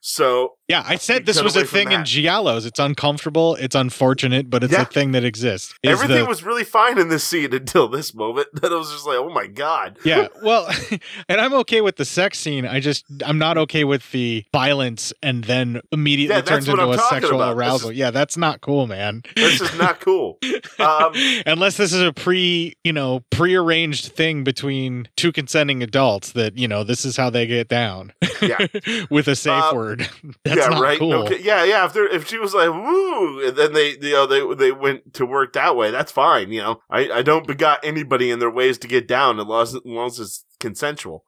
So Yeah, I said this was a thing in giallos. It's uncomfortable, it's unfortunate, but it's Yeah. a thing that exists. Is everything the- was really fine in this scene until this moment. Then I was just like, oh my god. Yeah, well, and I'm okay with the sex scene. I just I'm not okay with the violence and then immediately Yeah, turns into I'm a sexual about. Arousal. is- yeah, that's not cool, man. This is not cool. Um, Unless this is a pre, you know, prearranged thing between two consenting adults that, you know, this is how they get down. Yeah. with a safe Uh, word. That's yeah, not right. cool. Okay. Yeah, yeah. If they if she was like woo, and then they you know they they went to work that way, that's fine. You know, I I don't begot anybody in their ways to get down as long as, as long as it's consensual.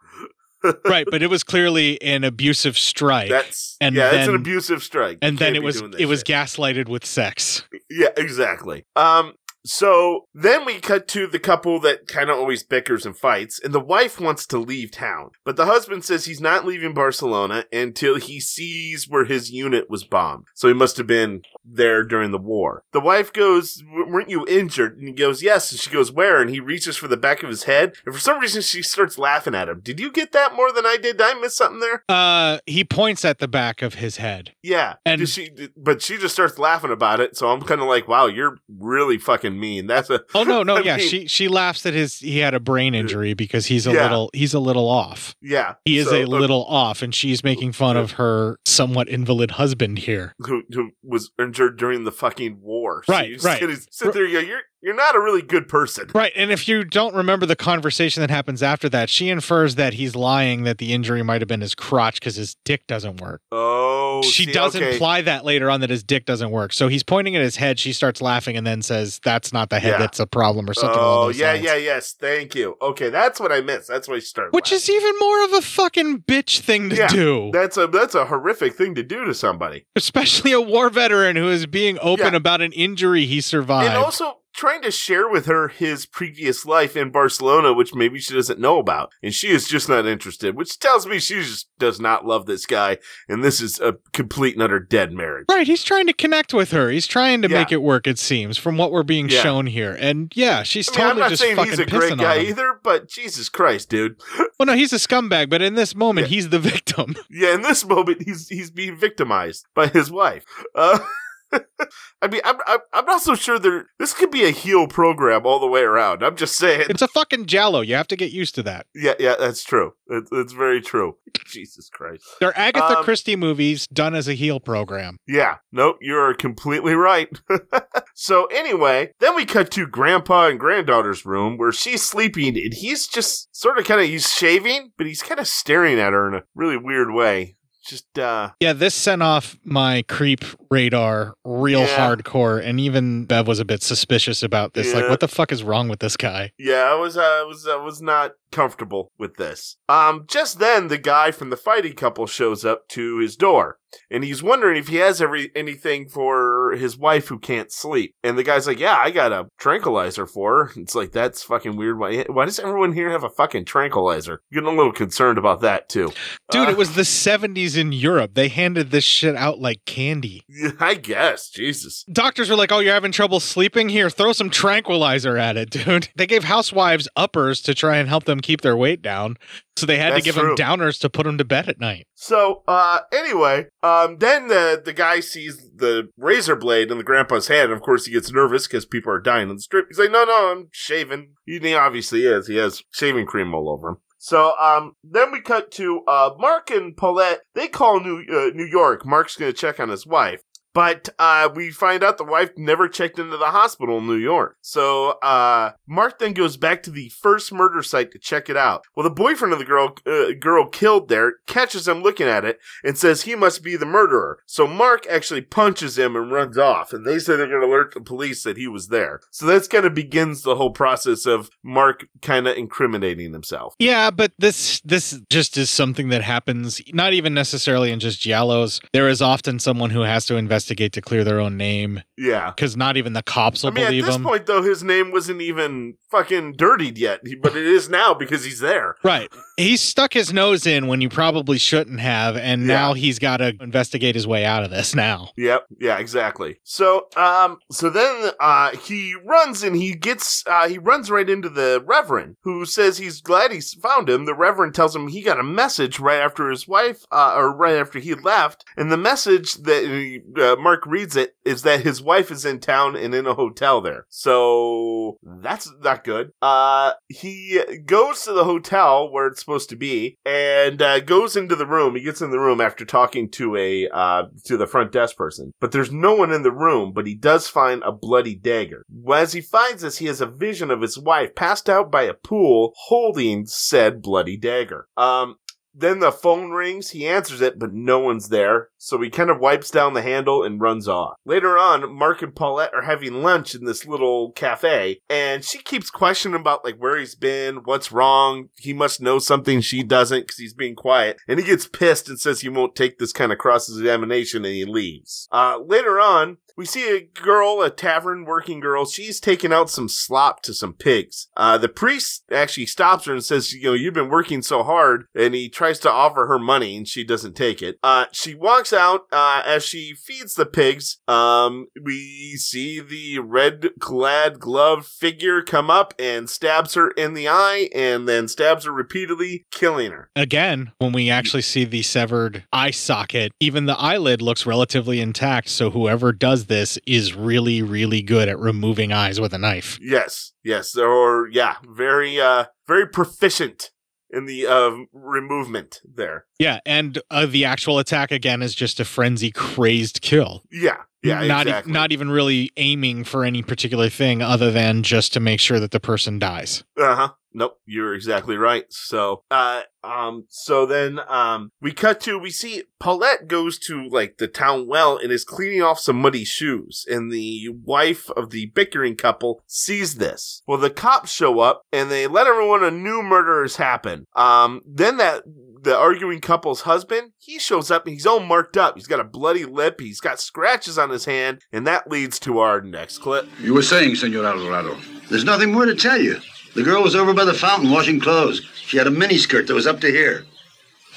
right, but it was clearly an abusive strike. That's and yeah, then, it's an abusive strike. And You then it was it was gaslighted with sex. Yeah, exactly. Um, so then we cut to the couple that kind of always bickers and fights, and the wife wants to leave town, but the husband says he's not leaving Barcelona until he sees where his unit was bombed. So he must have been there during the war. The wife goes, "W- "Weren't you injured?" And he goes, "Yes." And she goes, "Where?" And he reaches for the back of his head, and for some reason she starts laughing at him. Did you get that more than I did? Did I miss something there? Uh he points at the back of his head. Yeah, And- and she, but she just starts laughing about it. So I'm kind of like, "Wow, you're really fucking mean." That's a Oh no, no, I yeah. mean- she she laughs that his he had a brain injury because he's a Yeah. little he's a little off. Yeah, He is so, a uh, little off, and she's making fun of her somewhat invalid husband here. who, who was injured during the fucking war. Right, you right. Sit, there, and go, you're you're not a really good person. Right, and if you don't remember the conversation that happens after that, she infers that he's lying that the injury might have been his crotch because his dick doesn't work. Oh, Oh, she see, does okay. imply that later on that his dick doesn't work. So he's pointing at his head. She starts laughing and then says, "That's not the head. Yeah. That's a problem," or something. Oh yeah, lines. yeah, yes. Thank you. Okay, that's what I missed. That's why she started. Which is even more of a fucking bitch thing to yeah, do. That's a that's a horrific thing to do to somebody, especially a war veteran who is being open Yeah. about an injury he survived. and also trying to share with her his previous life in Barcelona, which maybe she doesn't know about, and she is just not interested. Which tells me she just does not love this guy, and this is a complete and utter dead marriage. right, he's trying to connect with her. He's trying to Yeah. make it work. It seems from what we're being Yeah. shown here, and yeah, she's I mean, I'm totally not just saying fucking he's a great guy either, but Jesus Christ, dude. Well, no, he's a scumbag, but in this moment, he's the victim. Yeah, in this moment, he's he's being victimized by his wife. Uh, I mean, I'm, I'm I'm not so sure there. This could be a heel program all the way around. I'm just saying. It's a fucking giallo. You have to get used to that. yeah, yeah, that's true. It, it's very true. Jesus Christ. They're Agatha Um, Christie movies done as a heel program. Yeah, nope, you're completely right. so anyway, then we cut to grandpa and granddaughter's room where she's sleeping and he's just sort of kind of he's shaving, but he's kind of staring at her in a really weird way. Just uh Yeah, this sent off my creep radar real Yeah. hardcore. And even Bev was a bit suspicious about this. Like, what the fuck is wrong with this guy? Yeah, I was, I was, I was not comfortable with this. Um, just then, the guy from the fighting couple shows up to his door, and he's wondering if he has every anything for his wife who can't sleep. And the guy's like, "Yeah, I got a tranquilizer for her." It's like that's fucking weird. Why, why does everyone here have a fucking tranquilizer? Getting a little concerned about that too, Dude, Uh, it was the 70s in Europe. They handed this shit out like candy. I guess, Jesus. Doctors were like, oh, you're having trouble sleeping? Here, throw some tranquilizer at it, dude. They gave housewives uppers to try and help them keep their weight down. So they had That's to give true. them downers to put them to bed at night. So, uh, anyway, um, then the, the guy sees the razor blade in the grandpa's hand. And of course, he gets nervous because people are dying on the strip. He's like, no, no, I'm shaving. He he obviously is. He has shaving cream all over him. So, um, then we cut to, uh, Mark and Paulette. They call New, uh, New York. Mark's gonna check on his wife. But, uh, we find out the wife never checked into the hospital in New York. So, uh, Mark then goes back to the first murder site to check it out. Well, the boyfriend of the girl, uh, girl killed there catches him looking at it and says he must be the murderer. So Mark actually punches him and runs off, and they say they're going to alert the police that he was there. So that's kind of begins the whole process of Mark kind of incriminating himself. Yeah, but this this just is something that happens not even necessarily in just giallos. There is often someone who has to investigate to clear their own name Yeah. because not even the cops will I mean, at believe this them. point, though, his name wasn't even fucking dirtied yet, but it is now because he's there. Right. He stuck his nose in when you probably shouldn't have, and now he's got to investigate his way out of this now. Yep. Yeah. Exactly. So, um, so then, uh, he runs and he gets, uh, he runs right into the Reverend, who says he's glad he's found him. The Reverend tells him he got a message right after his wife, uh, or right after he left, and the message that uh, Mark reads it is that his wife is in town and in a hotel there. So that's not good. Uh, he goes to the hotel where it's supposed to be and uh, goes into the room. He gets in the room after talking to a uh, to the front desk person, but there's no one in the room. But he does find a bloody dagger. As he finds this, he has a vision of his wife passed out by a pool holding said bloody dagger. Um, then the phone rings. He answers it, but no one's there. So he kind of wipes down the handle and runs off. Later on, Mark and Paulette are having lunch in this little cafe, and she keeps questioning about like where he's been, what's wrong. He must know something she doesn't because he's being quiet. And he gets pissed and says he won't take this kind of cross examination, and he leaves. Uh, later on, we see a girl, a tavern working girl. She's taking out some slop to some pigs. Uh, the priest actually stops her and says, you know, you've been working so hard. And he tries to offer her money and she doesn't take it. Uh, she walks out, uh, as she feeds the pigs. Um, we see the red clad glove figure come up and stabs her in the eye and then stabs her repeatedly, killing her. Again, when we actually see the severed eye socket, even the eyelid looks relatively intact. So whoever does this is really, really good at removing eyes with a knife. Yes, yes, or yeah, very, uh, very proficient in the uh removement there. Yeah, and uh, the actual attack again is just a frenzy, crazed kill. Yeah, yeah, not e- exactly. not even really aiming for any particular thing other than just to make sure that the person dies. Uh huh. Nope, you're exactly right. So, uh, um, so then, um, we cut to, we see Paulette goes to, like, the town well and is cleaning off some muddy shoes. And the wife of the bickering couple sees this. Well, the cops show up and they let everyone a new murders happen. Um, then that, the arguing couple's husband, he shows up and he's all marked up. He's got a bloody lip. He's got scratches on his hand. And that leads to our next clip. You were saying, Senor Alvarado. There's nothing more to tell you. The girl was over by the fountain washing clothes. She had a miniskirt that was up to here.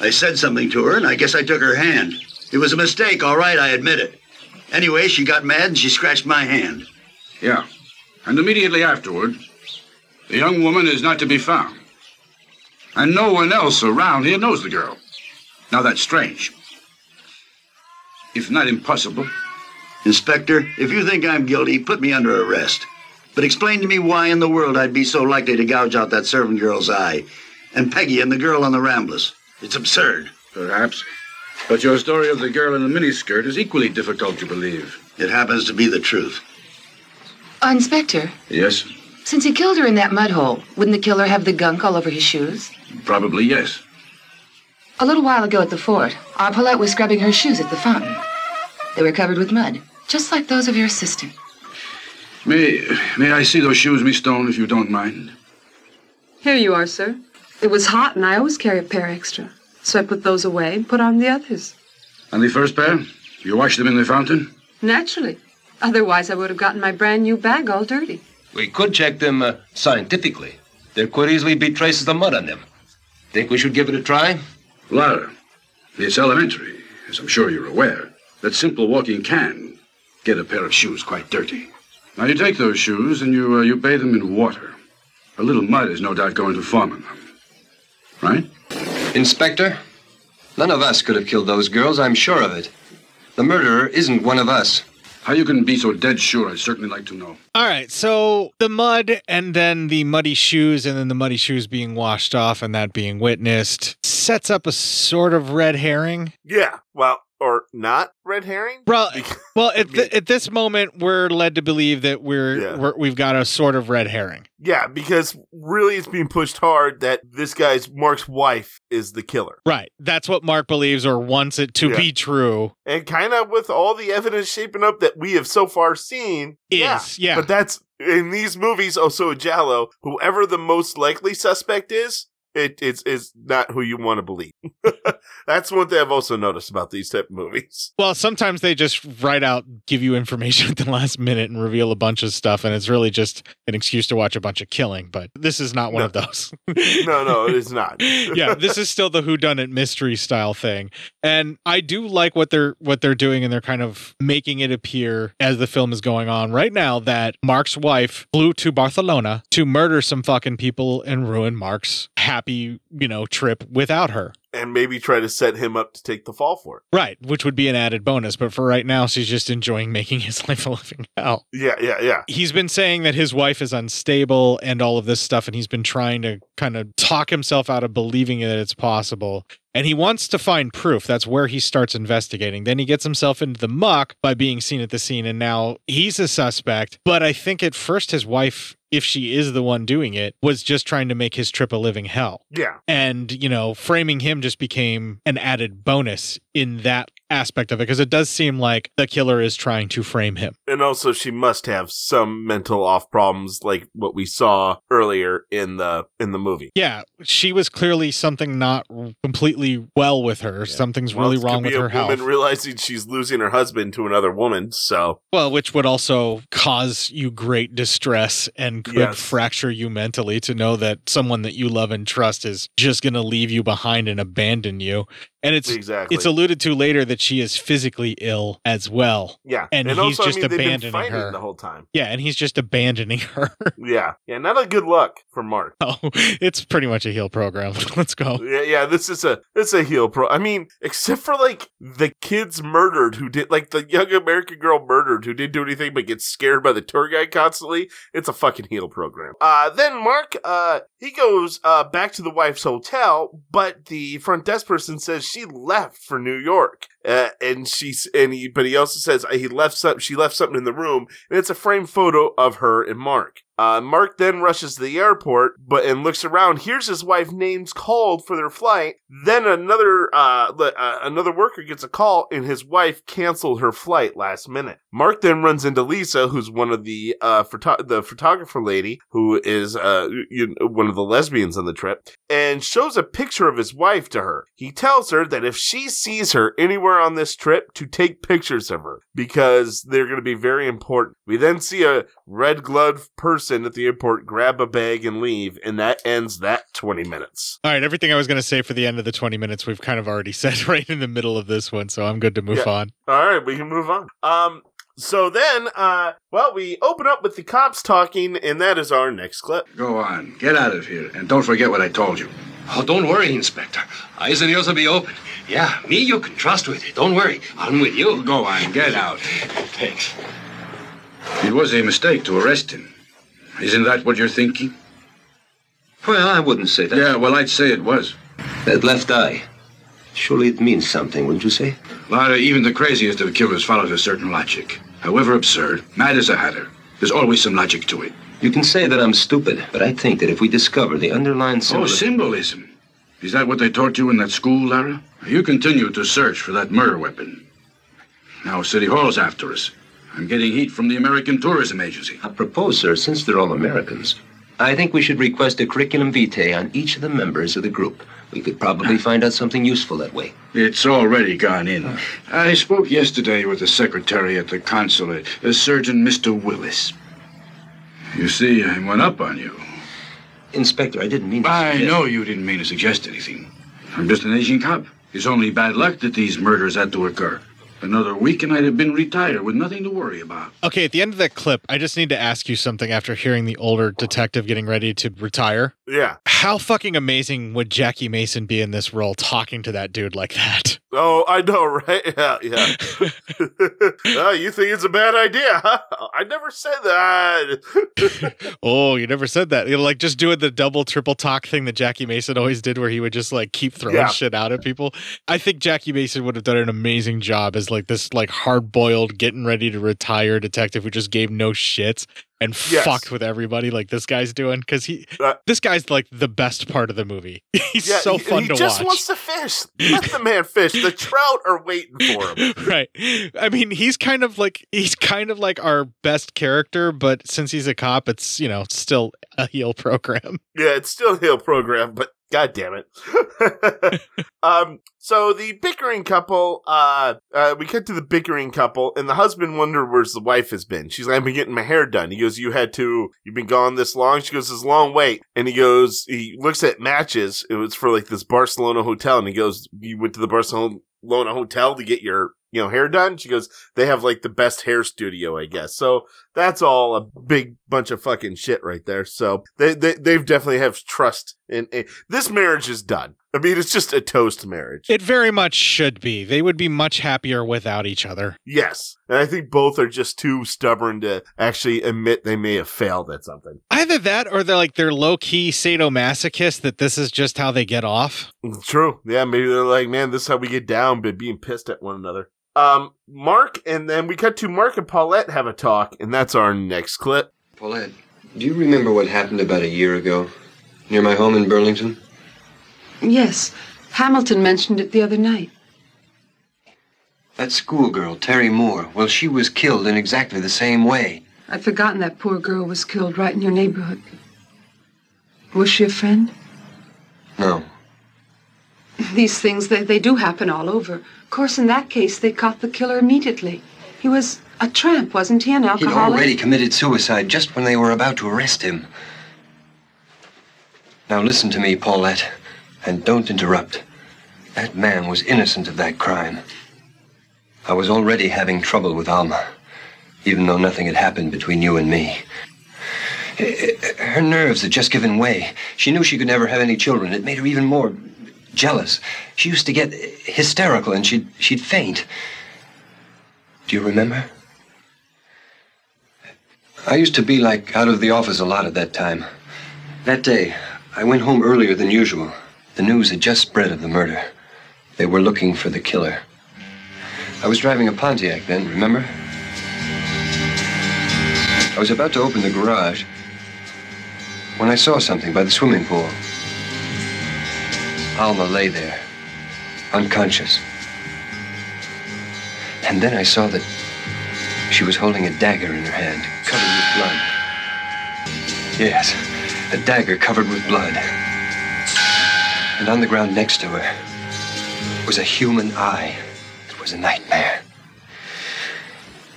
I said something to her, and I guess I took her hand. It was a mistake, all right, I admit it. Anyway, she got mad and she scratched my hand. Yeah. And immediately afterward, the young woman is not to be found. And no one else around here knows the girl. Now that's strange. If not impossible. Inspector, if you think I'm guilty, put me under arrest. But explain to me why in the world I'd be so likely to gouge out that servant girl's eye. And Peggy and the girl on the Ramblas. It's absurd. Perhaps. But your story of the girl in the miniskirt is equally difficult to believe. It happens to be the truth. Uh, Inspector, Yes? since he killed her in that mud hole, wouldn't the killer have the gunk all over his shoes? Probably yes. A little while ago at the fort, our Paulette was scrubbing her shoes at the fountain. They were covered with mud, just like those of your assistant. May, may I see those shoes, Miss Stone, if you don't mind? Here you are, sir. It was hot, and I always carry a pair extra. So I put those away and put on the others. And the first pair? You washed them in the fountain? Naturally. Otherwise, I would have gotten my brand new bag all dirty. We could check them uh, scientifically. There could easily be traces of mud on them. Think we should give it a try? Lara, it's elementary, as I'm sure you're aware, that simple walking can get a pair of shoes quite dirty. Now you take those shoes and you uh, you bathe them in water. A little mud is no doubt going to form on them. Right? Inspector, none of us could have killed those girls, I'm sure of it. The murderer isn't one of us. How you can be so dead sure, I'd certainly like to know. All right, so the mud and then the muddy shoes and then the muddy shoes being washed off and that being witnessed sets up a sort of red herring. Yeah, well, or not red herring. Bro, well, at, th- at this moment, we're led to believe that we're, we're we've got a sort of red herring. Yeah, because really it's being pushed hard that this guy's Mark's wife is the killer. Right, that's what Mark believes or wants it to Yeah. be true. And kind of with all the evidence shaping up that we have so far seen, Is, yeah. But that's in these movies, oh, also giallo, whoever the most likely suspect is, it it's is not who you want to believe. that's one thing I've also noticed about these type of movies. Well, sometimes they just write out, give you information at the last minute and reveal a bunch of stuff, and it's really just an excuse to watch a bunch of killing. But this is not one No. of those. no, no, it is not. yeah, this is still the whodunit mystery style thing, and I do like what they're what they're doing, and they're kind of making it appear as the film is going on right now that Mark's wife flew to Barcelona to murder some fucking people and ruin Mark's happy, you know, trip without her. and maybe try to set him up to take the fall for it. Right, which would be an added bonus, but for right now, she's just enjoying making his life a living hell. Yeah, yeah, yeah. He's been saying that his wife is unstable and all of this stuff, and he's been trying to kind of talk himself out of believing that it's possible. And he wants to find proof. That's where he starts investigating. Then he gets himself into the muck by being seen at the scene, and now he's a suspect. But I think at first his wife, if she is the one doing it, was just trying to make his trip a living hell. Yeah. And, you know, framing him just became an added bonus in that aspect of it because it does seem like the killer is trying to frame him. And also she must have some mental off problems like what we saw earlier in the in the movie. Yeah, she was clearly something not completely well with her. Something's Well, really this could wrong be with a her health. woman realizing she's losing her husband to another woman, so Well, which would also cause you great distress and could Yes. fracture you mentally to know that someone that you love and trust is just going to leave you behind and abandon you. And it's Exactly. it's alluded to later that she is physically ill as well. yeah. And, he's also, just I mean, abandoning her. the whole time. Yeah, and he's just abandoning her. Yeah. Yeah, not a good luck for Mark. oh, it's pretty much a heel program. Let's go. Yeah, yeah, this is a this is a heel pro. I mean, except for like the kids murdered who did like the young American girl murdered who didn't do anything but get scared by the tour guide constantly. It's a fucking heel program. Uh then Mark uh he goes uh back to the wife's hotel, but the front desk person says she left for New York. Uh, and she's and he but he also says uh, he left some she left something in the room and it's a framed photo of her and Mark. Uh, Mark then rushes to the airport, but and looks around. Here's his wife names called for their flight. Then another uh, uh, another worker gets a call, and his wife canceled her flight last minute. Mark then runs into Lisa, who's one of the uh, photo- the photographer lady, who is uh, you know, one of the lesbians on the trip, and shows a picture of his wife to her. He tells her that if she sees her anywhere on this trip, to take pictures of her because they're going to be very important. We then see a red gloved person at the airport grab a bag and leave, and that ends that 20 minutes. All right, everything I was going to say for the end of the 20 minutes, we've kind of already said right in the middle of this one, so I'm good to move Yeah. on. All right, we can move on. Um, so then, uh, well, we open up with the cops talking, and that is our next clip. Go on, get out of here, and don't forget what I told you. Oh, don't worry, Inspector. Eyes and ears will be open. Yeah, me you can trust with it. Don't worry. I'm with you. Go on, get out. Thanks. It was a mistake to arrest him. Isn't that what you're thinking? Well, I wouldn't say that. Yeah, well, I'd say it was. That left eye. Surely it means something, wouldn't you say? Lara, even the craziest of killers follows a certain logic. However absurd, mad as a hatter, there's always some logic to it. You can say that I'm stupid, but I think that if we discover the underlying symbol. Oh, symbolism. Is that what they taught you in that school, Lara? You continue to search for that murder weapon. Now City Hall's after us. I'm getting heat from the American Tourism Agency. I propose, sir, since they're all Americans, I think we should request a curriculum vitae on each of the members of the group. We could probably ah. find out something useful that way. It's already gone in. Ah. I spoke yesterday with the secretary at the consulate, a Surgeon Mr. Willis. You see, I went up on you. Inspector, I didn't mean to I suggest- know you didn't mean to suggest anything. I'm just an Asian cop. It's only bad luck that these murders had to occur. Another week and I'd have been retired with nothing to worry about. Okay, at the end of that clip, I just need to ask you something after hearing the older detective getting ready to retire. Yeah. How fucking amazing would Jackie Mason be in this role talking to that dude like that? Oh, I know, right? Yeah, yeah. oh, you think it's a bad idea? Huh? I never said that. Oh, you never said that. You know, like just doing the double triple talk thing that Jackie Mason always did where he would just like keep throwing Yeah. shit out at people. I think Jackie Mason would have done an amazing job as like this like hard boiled, getting ready to retire detective who just gave no shits and Yes. fucked with everybody like this guy's doing. Cause he uh, this guy's like the best part of the movie. He's yeah, so fun he to watch. He just wants to fish. Let the man fish. The trout are waiting for him. right. I mean, he's kind of like he's kind of like our best character, but since he's a cop, it's you know still a heel program. Yeah, it's still a heel program, but god damn it. um, so the bickering couple, uh, uh, we cut to the bickering couple, and the husband wonder where's the wife has been. She's like, I've been getting my hair done. He goes, You had to, you've been gone this long? She goes, This long wait. And he goes, he looks at matches. It was for like this Barcelona hotel, and he goes, You went to the Barcelona hotel to get your, you know, hair done? She goes, They have like the best hair studio, I guess. So that's all a big bunch of fucking shit right there. So they, they they've definitely have trust in, in this marriage is done. I mean, it's just a toast marriage. It very much should be. They would be much happier without each other. Yes. And I think both are just too stubborn to actually admit they may have failed at something. Either that or they're like they're low key sadomasochists that this is just how they get off. True. Yeah, maybe they're like, man, this is how we get down, but being pissed at one another. Um, Mark, and then we cut to Mark and Paulette have a talk, and that's our next clip. Paulette, do you remember what happened about a year ago near my home in Burlington? Yes, Hamilton mentioned it the other night. That schoolgirl, Terry Moore, well, she was killed in exactly the same way. I'd forgotten that poor girl was killed right in your neighborhood. Was she a friend? No. These things, they, they do happen all over. Of course, in that case, they caught the killer immediately. He was a tramp, wasn't he? An alcoholic? He'd already committed suicide just when they were about to arrest him. Now listen to me, Paulette, and don't interrupt. That man was innocent of that crime. I was already having trouble with Alma, even though nothing had happened between you and me. Her nerves had just given way. She knew she could never have any children. It made her even more jealous. She used to get hysterical and she'd, she'd faint. Do you remember? I used to be like out of the office a lot at that time. That day, I went home earlier than usual. The news had just spread of the murder. They were looking for the killer. I was driving a Pontiac then, remember? I was about to open the garage when I saw something by the swimming pool. Alma lay there, unconscious. And then I saw that she was holding a dagger in her hand, covered with blood. Yes, a dagger covered with blood. And on the ground next to her was a human eye. It was a nightmare.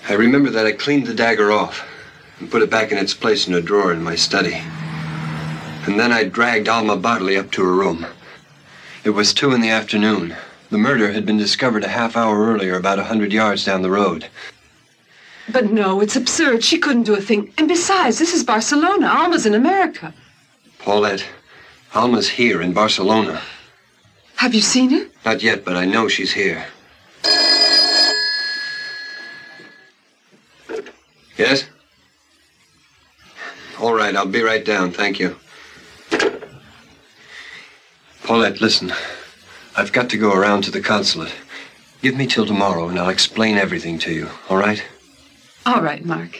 I remember that I cleaned the dagger off and put it back in its place in a drawer in my study. And then I dragged Alma bodily up to her room. It was two in the afternoon. The murder had been discovered a half hour earlier, about a hundred yards down the road. But no, it's absurd. She couldn't do a thing. And besides, this is Barcelona. Alma's in America. Paulette, Alma's here in Barcelona. Have you seen her? Not yet, but I know she's here. Yes? All right, I'll be right down. Thank you. Paulette, listen. I've got to go around to the consulate. Give me till tomorrow and I'll explain everything to you, all right? All right, Mark.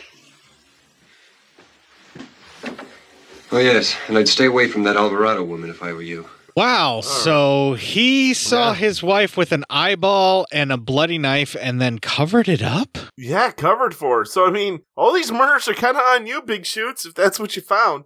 Oh, yes, and I'd stay away from that Alvarado woman if I were you. Wow. So he saw Yeah. his wife with an eyeball and a bloody knife and then covered it up? Yeah, covered for. So I mean, all these murders are kind of on you, Big Shoots, if that's what you found.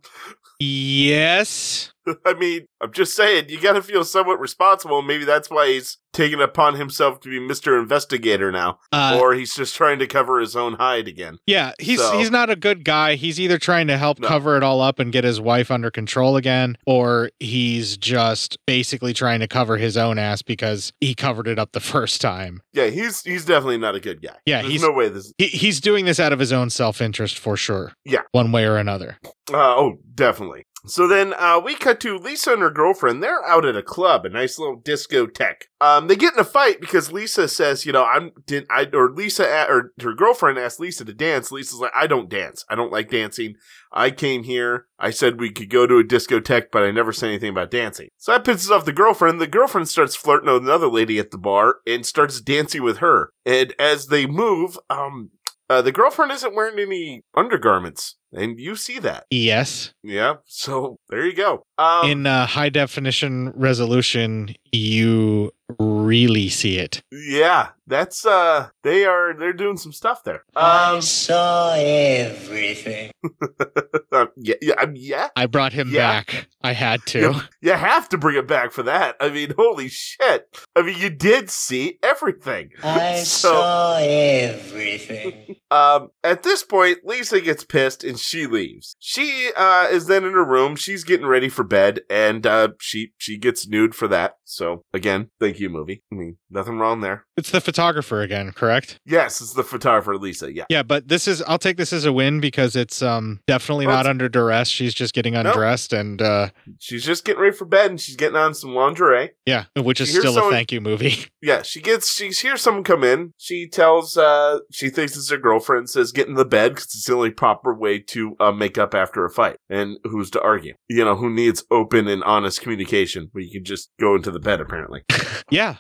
Yes. I mean, I'm just saying, you got to feel somewhat responsible. Maybe that's why he's taken upon himself to be Mr. Investigator now, Uh, or he's just trying to cover his own hide again. Yeah, he's So- he's not a good guy. He's either trying to help cover it all up and get his wife under control again, or he's just basically trying to cover his own ass because he covered it up the first time. Yeah, he's he's definitely not a good guy. Yeah, There's he's no way this. he, he's doing this out of his own self interest for sure. Yeah. one way or another. Uh, oh, definitely. So then uh, we cut to Lisa and her girlfriend. They're out at a club, a nice little discotheque. Um, they get in a fight because Lisa says, you know, I'm did I or Lisa a- or her girlfriend asked Lisa to dance. Lisa's like, I don't dance. I don't like dancing. I came here. I said we could go to a discotheque, but I never said anything about dancing. So that pisses off the girlfriend. The girlfriend starts flirting with another lady at the bar and starts dancing with her. And as they move, um, uh, the girlfriend isn't wearing any undergarments, and you see that. Yes. Yeah. So there you go. Um, In uh, high definition resolution, you really see it. yeah, that's uh, they are they're doing some stuff there. Um, saw everything. uh, yeah, yeah, um, yeah. I brought him Yeah. back. I had to. You, you have to bring it back for that. I mean, holy shit! I mean, you did see everything. I So- saw everything. Um, at this point, Lisa gets pissed and she leaves. She uh is then in her room. She's getting ready for bed, and uh, she she gets nude for that. So again, thank you, movie. I mean, nothing wrong there. It's the photographer again, correct? Yes, it's the photographer, Lisa. Yeah. Yeah, but this is I'll take this as a win because it's um definitely not it's- under duress. She's just getting undressed and uh She's just getting ready for bed, and she's getting on some lingerie. yeah, which is She still someone- a thank you movie. Yeah, she gets she hears someone come in. She tells uh she thinks it's her girlfriend. Says get in the bed because it's the only proper way to uh, make up after a fight. And who's to argue? You know who needs open and honest communication? Where you can just go into the bed. Apparently, yeah.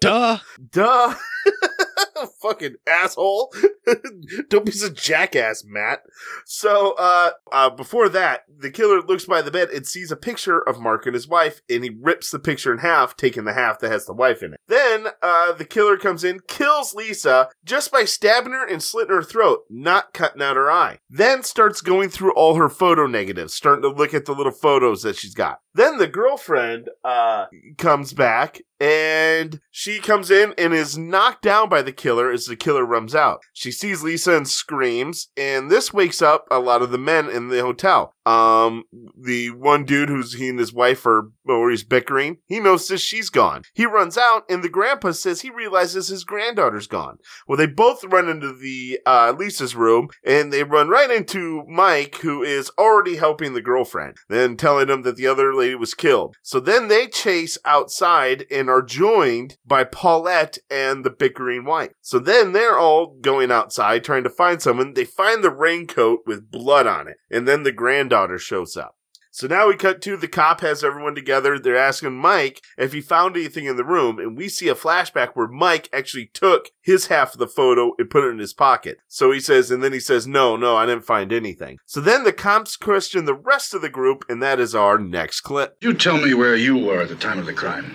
Duh. duh. Fucking asshole. Don't be such a jackass, Matt. So, uh, uh, before that, the killer looks by the bed and sees a picture of Mark and his wife, and he rips the picture in half, taking the half that has the wife in it. Then, uh, the killer comes in, kills Lisa just by stabbing her and slitting her throat, not cutting out her eye. Then starts going through all her photo negatives, starting to look at the little photos that she's got. Then the girlfriend, uh, comes back and she comes in and is knocked down by the killer as the killer runs out. She sees Lisa and screams, and this wakes up a lot of the men in the hotel. Um, the one dude who's he and his wife are, or he's bickering, he notices she's gone. He runs out, and the grandpa says he realizes his granddaughter's gone. Well, they both run into the, uh, Lisa's room, and they run right into Mike, who is already helping the girlfriend, then telling him that the other lady was killed. So then they chase outside and are joined by Paulette and the bickering wife. So then they're all going outside trying to find someone. They find the raincoat with blood on it, and then the granddaughter shows up. So now we cut to the cop has everyone together. They're asking Mike if he found anything in the room, and we see a flashback where Mike actually took his half of the photo and put it in his pocket. So he says, and then he says, no, no, I didn't find anything. So then the cops question the rest of the group, and that is our next clip. You tell me where you were at the time of the crime.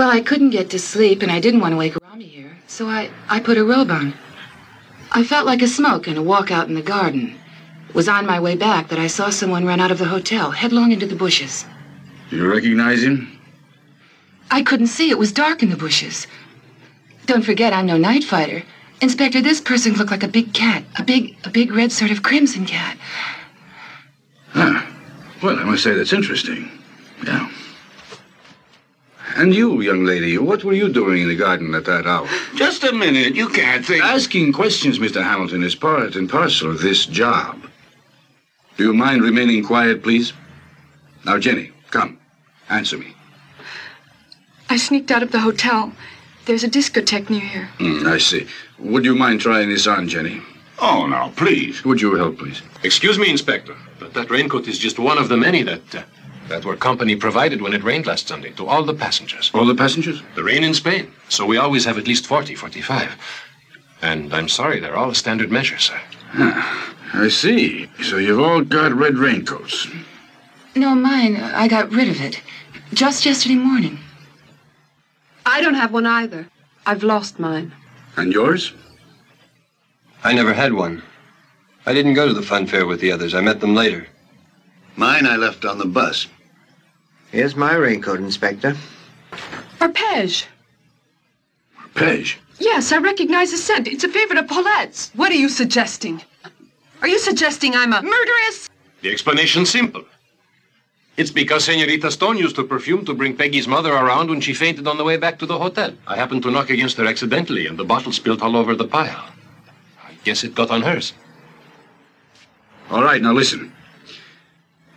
Well, I couldn't get to sleep, and I didn't want to wake Rami here, so I, I put a robe on. I felt like a smoke and a walk out in the garden. It was on my way back that I saw someone run out of the hotel, headlong into the bushes. You recognize him? I couldn't see. It was dark in the bushes. Don't forget, I'm no night fighter. Inspector, this person looked like a big cat. A big, a big red sort of crimson cat. Huh. Well, I must say that's interesting. Yeah. And you, young lady, what were you doing in the garden at that hour? Just a minute. You can't think. Asking questions, Mr. Hamilton, is part and parcel of this job. Do you mind remaining quiet, please? Now, Jenny, come. Answer me. I sneaked out of the hotel. There's a discotheque near here. Hmm, I see. Would you mind trying this on, Jenny? Oh, now, please. Would you help, please? Excuse me, Inspector, but that raincoat is just one of the many that uh, that were company provided when it rained last Sunday to all the passengers. All the passengers? The rain in Spain, so we always have at least 40, 45. And I'm sorry, they're all a standard measure, sir. I see. So you've all got red raincoats. No, mine. I got rid of it. Just yesterday morning. I don't have one either. I've lost mine. And yours? I never had one. I didn't go to the fun fair with the others. I met them later. Mine I left on the bus. Here's my raincoat, Inspector. Arpege. Page. Yes, I recognize the scent. It's a favorite of Paulette's. What are you suggesting? Are you suggesting I'm a murderess? The explanation's simple. It's because Senorita Stone used her perfume to bring Peggy's mother around when she fainted on the way back to the hotel. I happened to knock against her accidentally, and the bottle spilled all over the pile. I guess it got on hers. All right, now listen.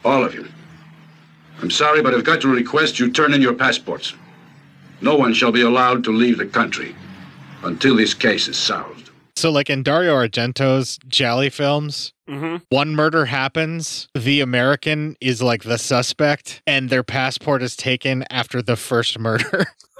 All of you. I'm sorry, but I've got to request you turn in your passports. No one shall be allowed to leave the country until this case is solved. So, like in Dario Argento's giallo films, Mhm. one murder happens, the American is like the suspect, and their passport is taken after the first murder.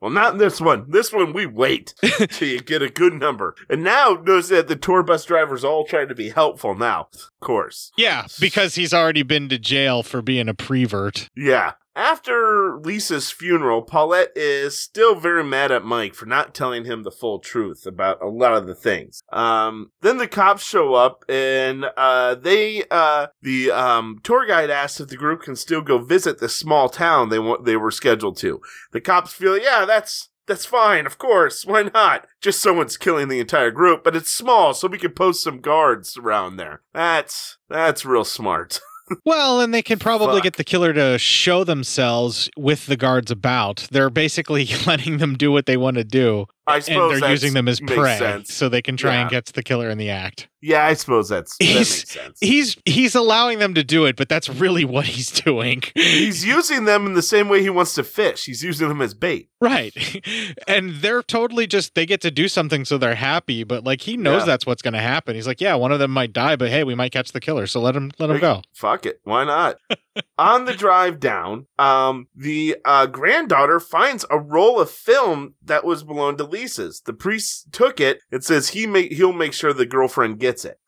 well, not in this one. This one, we wait till you get a good number. And now, notice that the tour bus driver's all trying to be helpful now. Of course. yeah, because he's already been to jail for being a prevert. Yeah. After Lisa's funeral, Paulette is still very mad at Mike for not telling him the full truth about a lot of the things. Um, then the cops show up and uh, they uh, the um, tour guide asks if the group can still go visit the small town they they were scheduled to. The cops feel, yeah, that's that's fine, of course. Why not? Just someone's killing the entire group, but it's small, so we can post some guards around there. That's that's real smart. Well, and they can probably get the killer to show themselves with the guards about. They're basically letting them do what they want to do. I and suppose they're using them as prey sense. so they can try and Yeah. get the killer in the act. yeah, I suppose that's that He's- makes sense. He's he's allowing them to do it, but that's really what he's doing. He's using them in the same way he wants to fish. He's using them as bait. Right. And they're totally just they get to do something so they're happy, but like he knows Yeah. that's what's going to happen. He's like, "Yeah, one of them might die, but hey, we might catch the killer, so let him let him go." Fuck it. Why not? On the drive down, um, the uh, granddaughter finds a roll of film that was belonged to Lisa's. The priest took it and says he make he'll make sure the girlfriend gets it.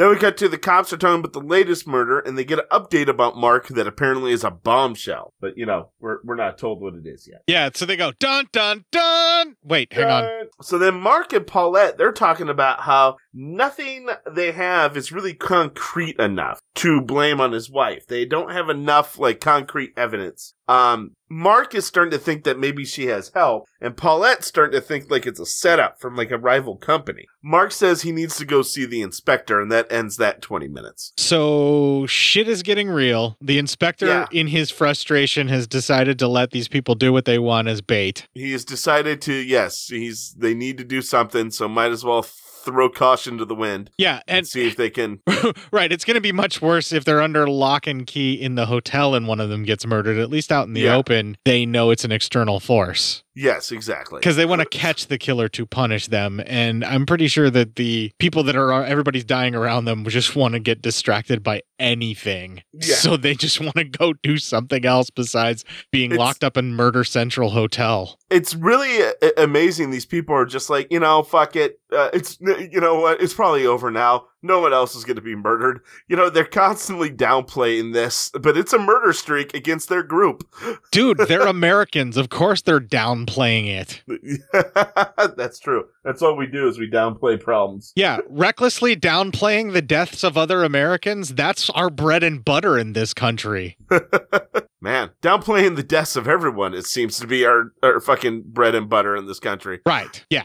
Then we cut to the cops are talking about the latest murder, and they get an update about Mark that apparently is a bombshell. But you know, we're we're not told what it is yet. Yeah, so they go dun dun dun. Wait, hang on. So then Mark and Paulette, they're talking about how nothing they have is really concrete enough to blame on his wife. They don't have enough like concrete evidence. Um, Mark is starting to think that maybe she has help, and Paulette's starting to think like it's a setup from like a rival company. Mark says he needs to go see the inspector, and that ends that 20 minutes. So shit is getting real. The inspector, Yeah. in his frustration, has decided to let these people do what they want as bait. He has decided to, yes, he's, they need to do something, so might as well throw caution to the wind. Yeah, and and see if they can right, it's going to be much worse if they're under lock and key in the hotel and one of them gets murdered. At least out in the Yeah. open, they know it's an external force. Yes, exactly. Because they want to catch the killer to punish them. And I'm pretty sure that the people that are, everybody's dying around them just want to get distracted by anything. Yeah. So they just want to go do something else besides being It's- locked up in Murder Central Hotel. it's really uh, amazing. These people are just like, you know, fuck it. Uh, it's, you know what? It's probably over now. No one else is going to be murdered. You know, they're constantly downplaying this, but it's a murder streak against their group. Dude, they're Americans. Of course they're downplaying it. That's true. That's all we do is we downplay problems. Yeah, recklessly downplaying the deaths of other Americans, that's our bread and butter in this country. Man, downplaying the deaths of everyone, it seems to be our, our fucking bread and butter in this country. Right. Yeah.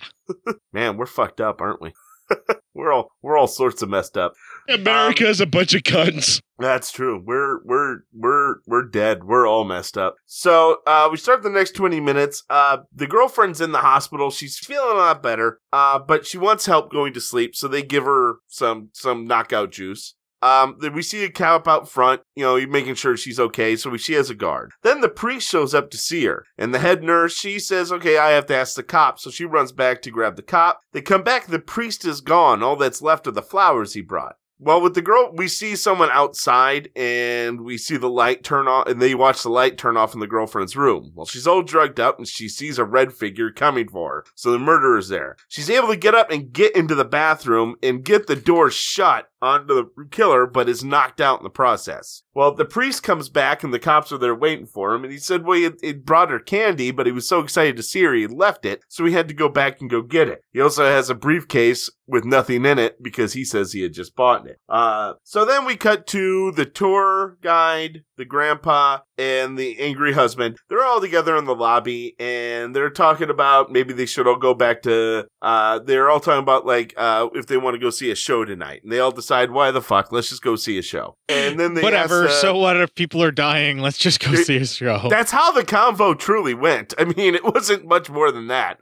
Man, we're fucked up, aren't we? we're all we're all sorts of messed up. America America's a bunch of cunts. That's true. We're we're we're we're dead. We're all messed up. So uh, we start the next twenty minutes. Uh, the girlfriend's in the hospital. She's feeling a lot better. Uh, but she wants help going to sleep, so they give her some some knockout juice. Um, then we see a cop out front, you know, making sure she's okay. So we, she has a guard. Then the priest shows up to see her, and the head nurse she says, "Okay, I have to ask the cop." So she runs back to grab the cop. They come back. The priest is gone. All that's left are the flowers he brought. Well, with the girl, we see someone outside and we see the light turn off, and they watch the light turn off in the girlfriend's room. Well, she's all drugged up and she sees a red figure coming for her. So the murderer's there. She's able to get up and get into the bathroom and get the door shut onto the killer, but is knocked out in the process. Well, the priest comes back and the cops are there waiting for him, and he said, well, he he brought her candy, but he was so excited to see her, he left it, so he had to go back and go get it. He also has a briefcase with nothing in it because he says he had just bought it. Uh, so then we cut to the tour guide, the grandpa, and the angry husband. They're all together in the lobby and they're talking about maybe they should all go back to, uh, they're all talking about like, uh, if they want to go see a show tonight. And they all decide, why the fuck? Let's just go see a show. And then they Whatever. ask, uh, so what if people are dying? Let's just go see a show. that's how the convo truly went. I mean, it wasn't much more than that.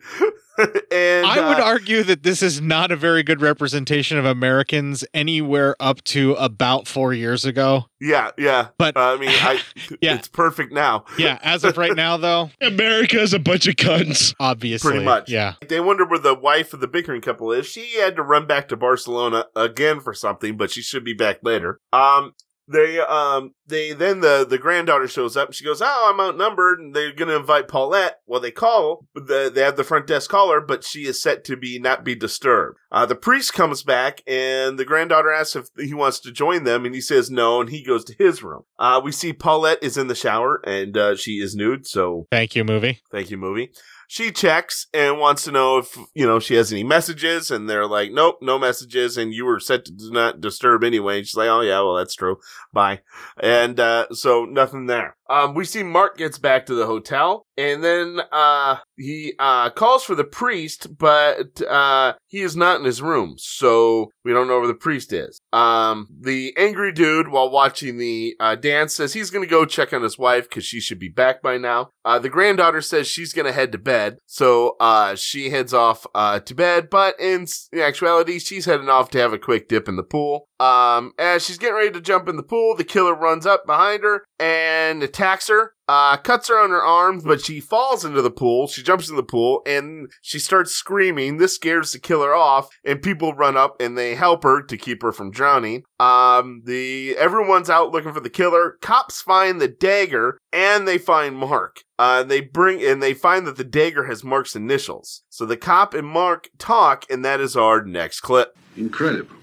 and I would uh, argue that this is not a very good representation of Americans anywhere up to about four years ago. Yeah, yeah. But I mean, I Yeah. it's perfect now. Yeah, as of right now, though, America is a bunch of cunts. obviously, Pretty much. Yeah, They wonder where the wife of the bickering couple is. She had to run back to Barcelona again for something, but she should be back later. Um, they, um, they, then the, the granddaughter shows up and she goes, Oh, I'm outnumbered. And they're going to invite Paulette. Well, they call, the, they have the front desk call her, but she is set to be, not be disturbed. Uh, the priest comes back and the granddaughter asks if he wants to join them and he says no and he goes to his room. Uh, we see Paulette is in the shower and, uh, she is nude. So thank you, movie. Thank you, movie. She checks and wants to know if, you know, she has any messages, and they're like, nope, no messages, and you were set to do not disturb anyway. And she's like, oh, yeah, well, that's true. Bye. And, uh, so nothing there. Um, we see Mark gets back to the hotel, and then, uh, he, uh, calls for the priest, but, uh, he is not in his room, so we don't know where the priest is. Um, the angry dude, while watching the, uh, dance, says he's gonna go check on his wife, cause she should be back by now. Uh, the granddaughter says she's gonna head to bed, so, uh, she heads off, to bed, but in in actuality, she's heading off to have a quick dip in the pool. Um, as she's getting ready to jump in the pool, the killer runs up behind her and attacks her. Uh, cuts her on her arms, but she falls into the pool. She jumps in the pool and she starts screaming. This scares the killer off, and people run up and they help her to keep her from drowning. Um, the everyone's out looking for the killer. Cops find the dagger and they find Mark. Uh, they bring and they find that the dagger has Mark's initials. So the cop and Mark talk, and that is our next clip. Incredible.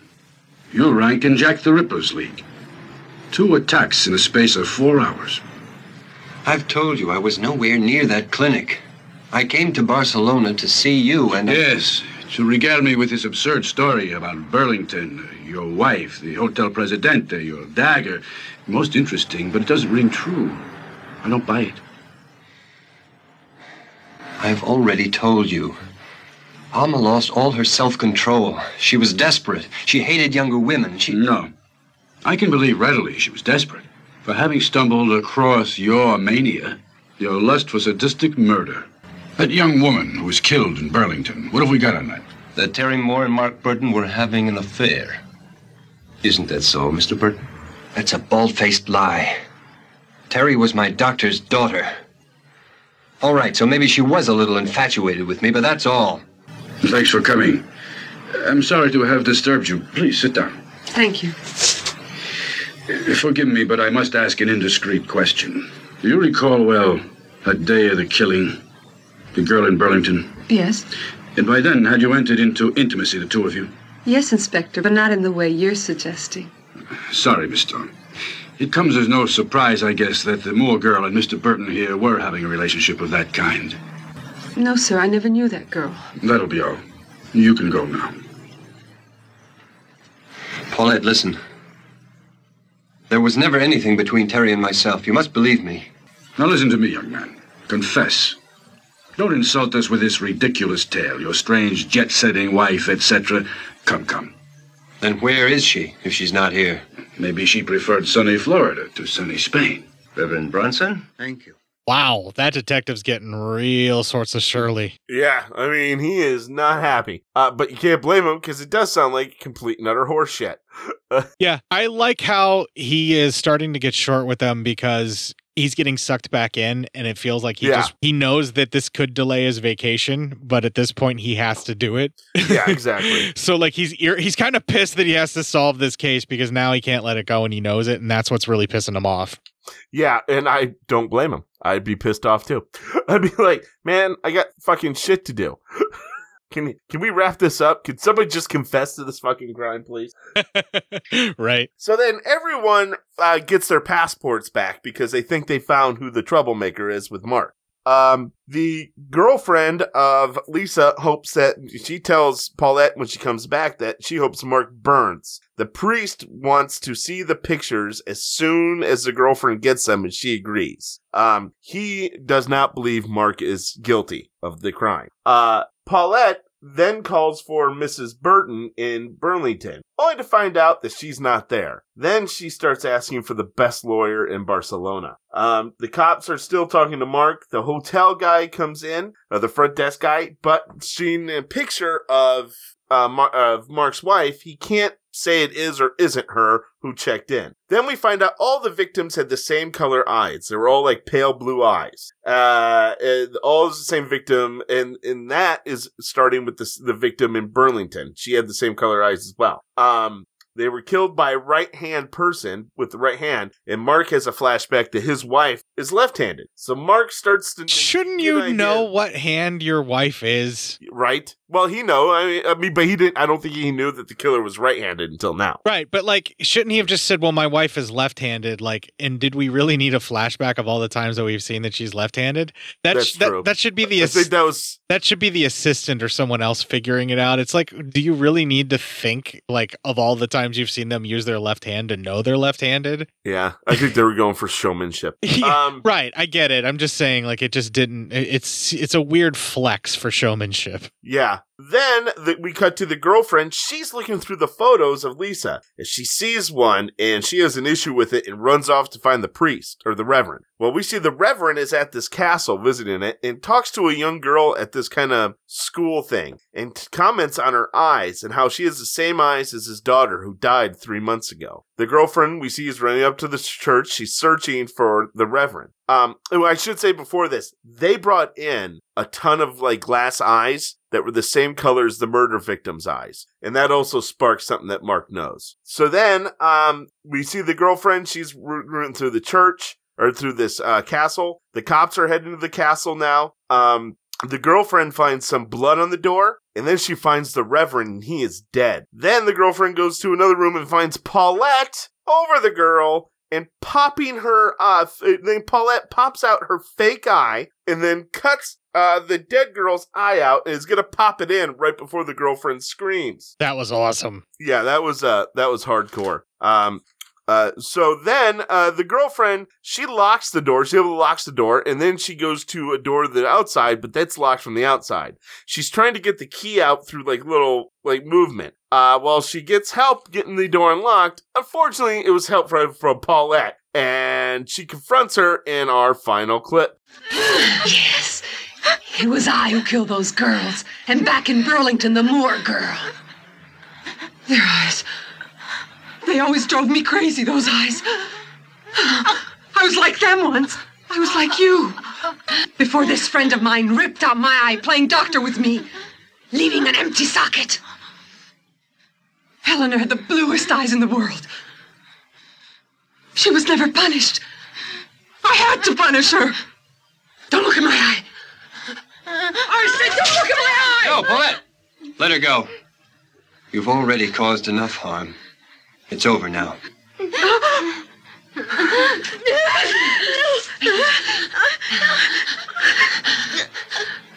You rank in Jack the Ripper's league. Two attacks in a space of four hours. I've told you I was nowhere near that clinic. I came to Barcelona to see you and. Yes, to regale me with this absurd story about Burlington, your wife, the Hotel Presidente, your dagger. Most interesting, but it doesn't ring true. I don't buy it. I've already told you. Alma lost all her self control. She was desperate. She hated younger women. She. No. I can believe readily she was desperate. For having stumbled across your mania, your lust for sadistic murder. That young woman who was killed in Burlington, what have we got on that? That Terry Moore and Mark Burton were having an affair. Isn't that so, Mr. Burton? That's a bald faced lie. Terry was my doctor's daughter. All right, so maybe she was a little infatuated with me, but that's all. Thanks for coming. I'm sorry to have disturbed you. Please sit down. Thank you. Forgive me, but I must ask an indiscreet question. Do you recall well that day of the killing? The girl in Burlington? Yes. And by then, had you entered into intimacy, the two of you? Yes, Inspector, but not in the way you're suggesting. Sorry, Miss Stone. It comes as no surprise, I guess, that the Moore girl and Mr. Burton here were having a relationship of that kind. No, sir, I never knew that girl. That'll be all. You can go now. Paulette, listen. There was never anything between Terry and myself. You must believe me. Now listen to me, young man. Confess. Don't insult us with this ridiculous tale, your strange jet-setting wife, etc. Come, come. Then where is she, if she's not here? Maybe she preferred sunny Florida to sunny Spain. Reverend Brunson? Thank you. Wow, that detective's getting real sorts of Shirley. Yeah, I mean, he is not happy. Uh, but you can't blame him because it does sound like complete and utter horseshit. Yeah, I like how he is starting to get short with them because he's getting sucked back in and it feels like he Yeah. just he knows that this could delay his vacation, but at this point he has to do it. Yeah, exactly. so like he's he's kind of pissed that he has to solve this case because now he can't let it go and he knows it and that's what's really pissing him off. Yeah, and I don't blame him. I'd be pissed off too. I'd be like, man, I got fucking shit to do. Can can we wrap this up? Can somebody just confess to this fucking crime, please? right. So then everyone uh, gets their passports back because they think they found who the troublemaker is with Mark. Um, the girlfriend of Lisa hopes that she tells Paulette when she comes back that she hopes Mark burns. The priest wants to see the pictures as soon as the girlfriend gets them and she agrees. Um, he does not believe Mark is guilty of the crime. Uh, Paulette then calls for Mrs. Burton in Burlington, only to find out that she's not there. Then she starts asking for the best lawyer in Barcelona. Um, the cops are still talking to Mark. The hotel guy comes in, uh, the front desk guy, but seeing a picture of uh, Mar- of Mark's wife, he can't say it is or isn't her who checked in. Then we find out all the victims had the same color eyes. They were all like pale blue eyes. Uh, all is the same victim, and and that is starting with the the victim in Burlington. She had the same color eyes as well. Um, they were killed by a right hand person with the right hand, and Mark has a flashback to his wife is left handed. So Mark starts to. Shouldn't you idea- know what hand your wife is? Right? Well, he know. I mean, I mean, but he didn't. I don't think he knew that the killer was right handed until now. Right, but like, shouldn't he have just said, "Well, my wife is left-handed"? Like, and did we really need a flashback of all the times that we've seen that she's left-handed? That That's sh- true. that should be the I ass- that was that should be the assistant or someone else figuring it out. It's like, do you really need to think like of all the times you've seen them use their left hand to know they're left-handed? Yeah, I think they were going for showmanship. Um, Um, right, I get it. I'm just saying, like, it just didn't. It's it's a weird flex for showmanship. Yeah. Then the, we cut to the girlfriend. She's looking through the photos of Lisa. And she sees one and she has an issue with it and runs off to find the priest or the reverend. Well, we see the reverend is at this castle visiting it and talks to a young girl at this kind of school thing and t- comments on her eyes and how she has the same eyes as his daughter who died three months ago. The girlfriend we see is running up to the church. She's searching for the reverend. Um, oh, I should say before this, they brought in a ton of like glass eyes that were the same color as the murder victim's eyes. And that also sparks something that Mark knows. So then, um, we see the girlfriend. She's ru- running through the church or through this, uh, castle. The cops are heading to the castle now. Um, the girlfriend finds some blood on the door, and then she finds the reverend, and he is dead. Then the girlfriend goes to another room and finds Paulette over the girl and popping her off. Then Paulette pops out her fake eye and then cuts uh, the dead girl's eye out and is gonna pop it in right before the girlfriend screams. That was awesome. Yeah, that was uh that was hardcore. Um uh, so then uh, the girlfriend she locks the door. She locks the door, and then she goes to a door to the outside, but that's locked from the outside. She's trying to get the key out through like little like movement. Uh, while she gets help getting the door unlocked, unfortunately, it was help from, from Paulette, and she confronts her in our final clip. Yes, it was I who killed those girls. And back in Burlington, the Moore girl. Their eyes. They always drove me crazy, those eyes. I was like them once. I was like you. Before this friend of mine ripped out my eye playing doctor with me, leaving an empty socket. Eleanor had the bluest eyes in the world. She was never punished. I had to punish her. Don't look at my eye. I said, don't look at my eye! No, Paulette! Let her go. You've already caused enough harm. It's over now.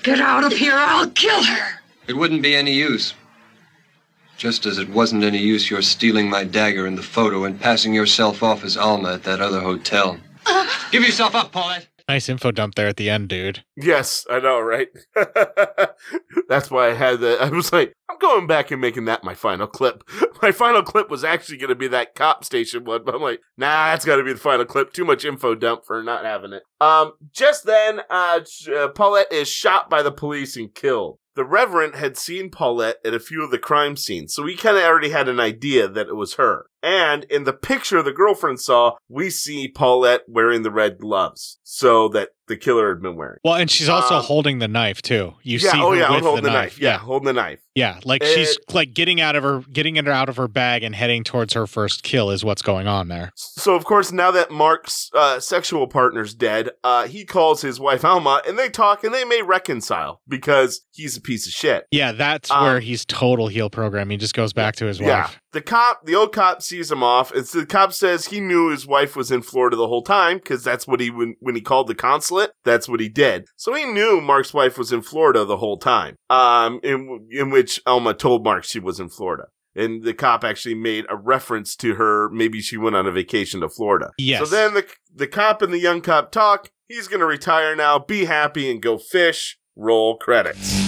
Get out of here, or I'll kill her. It wouldn't be any use. Just as it wasn't any use your stealing my dagger in the photo and passing yourself off as Alma at that other hotel. Give yourself up, Paulette. Nice info dump there at the end, dude. Yes, I know, right? That's why I had the. I was like, I'm going back and making that my final clip. My final clip was actually going to be that cop station one, but I'm like, nah, that's got to be the final clip. Too much info dump for not having it. Um, just then, uh, sh- uh, Paulette is shot by the police and killed. The Reverend had seen Paulette at a few of the crime scenes, so he kind of already had an idea that it was her. And in the picture the girlfriend saw, we see Paulette wearing the red gloves. So that the killer had been wearing. Well, and she's also Um, holding the knife too. You yeah, see oh her yeah, with holding the the knife. knife. Yeah, holding the knife. Yeah, like she's like getting out of her getting it out of her bag and heading towards her first kill is what's going on there. So of course, now that Mark's uh, sexual partner's dead, uh, he calls his wife Alma, and they talk, and they may reconcile because he's a piece of shit. Yeah, that's Um, where he's total heel program. He just goes back to his wife. Yeah, the cop, the old cop, sees him off. It's the cop says he knew his wife was in Florida the whole time because that's what he when when he called the consulate. That's what he did. So he knew Mark's wife was in Florida the whole time. Um, in in which Alma told Mark she was in Florida. And the cop actually made a reference to her. Maybe she went on a vacation to Florida. Yes. So then the the cop and the young cop talk. He's gonna retire now, be happy, and go fish. Roll credits.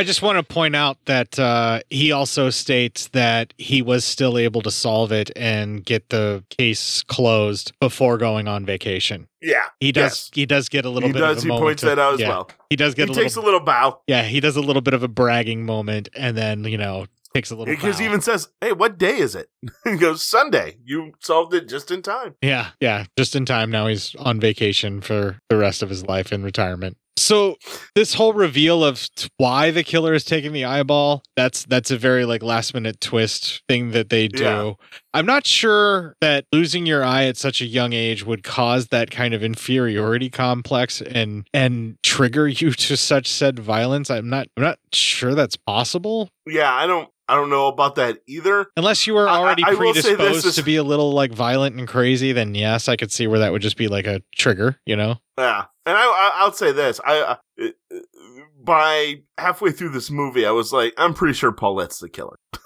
I just want to point out that uh, he also states that he was still able to solve it and get the case closed before going on vacation. Yeah, He does. yes. He does get a little He bit. does, Of a he points to- that out as yeah. well. He does get He a takes little. a little bow. yeah, he does a little bit of a bragging moment, and then you know takes a little. Because he even says, "Hey, what day is it?" he goes, "Sunday." You solved it just in time. Yeah, yeah, just in time. Now he's on vacation for the rest of his life in retirement. So this whole reveal of why the killer is taking the eyeball, that's that's a very like last minute twist thing that they do. Yeah. I'm not sure that losing your eye at such a young age would cause that kind of inferiority complex and and trigger you to such said violence. I'm not I'm not sure that's possible. Yeah, I don't, I don't know about that either. Unless you were I- I- already I will this predisposed is- to be a little like violent and crazy, then yes, I could see where that would just be like a trigger, you know? Yeah, and I, I I'll say this: I uh, uh, by halfway through this movie, I was like, I'm pretty sure Paulette's the killer.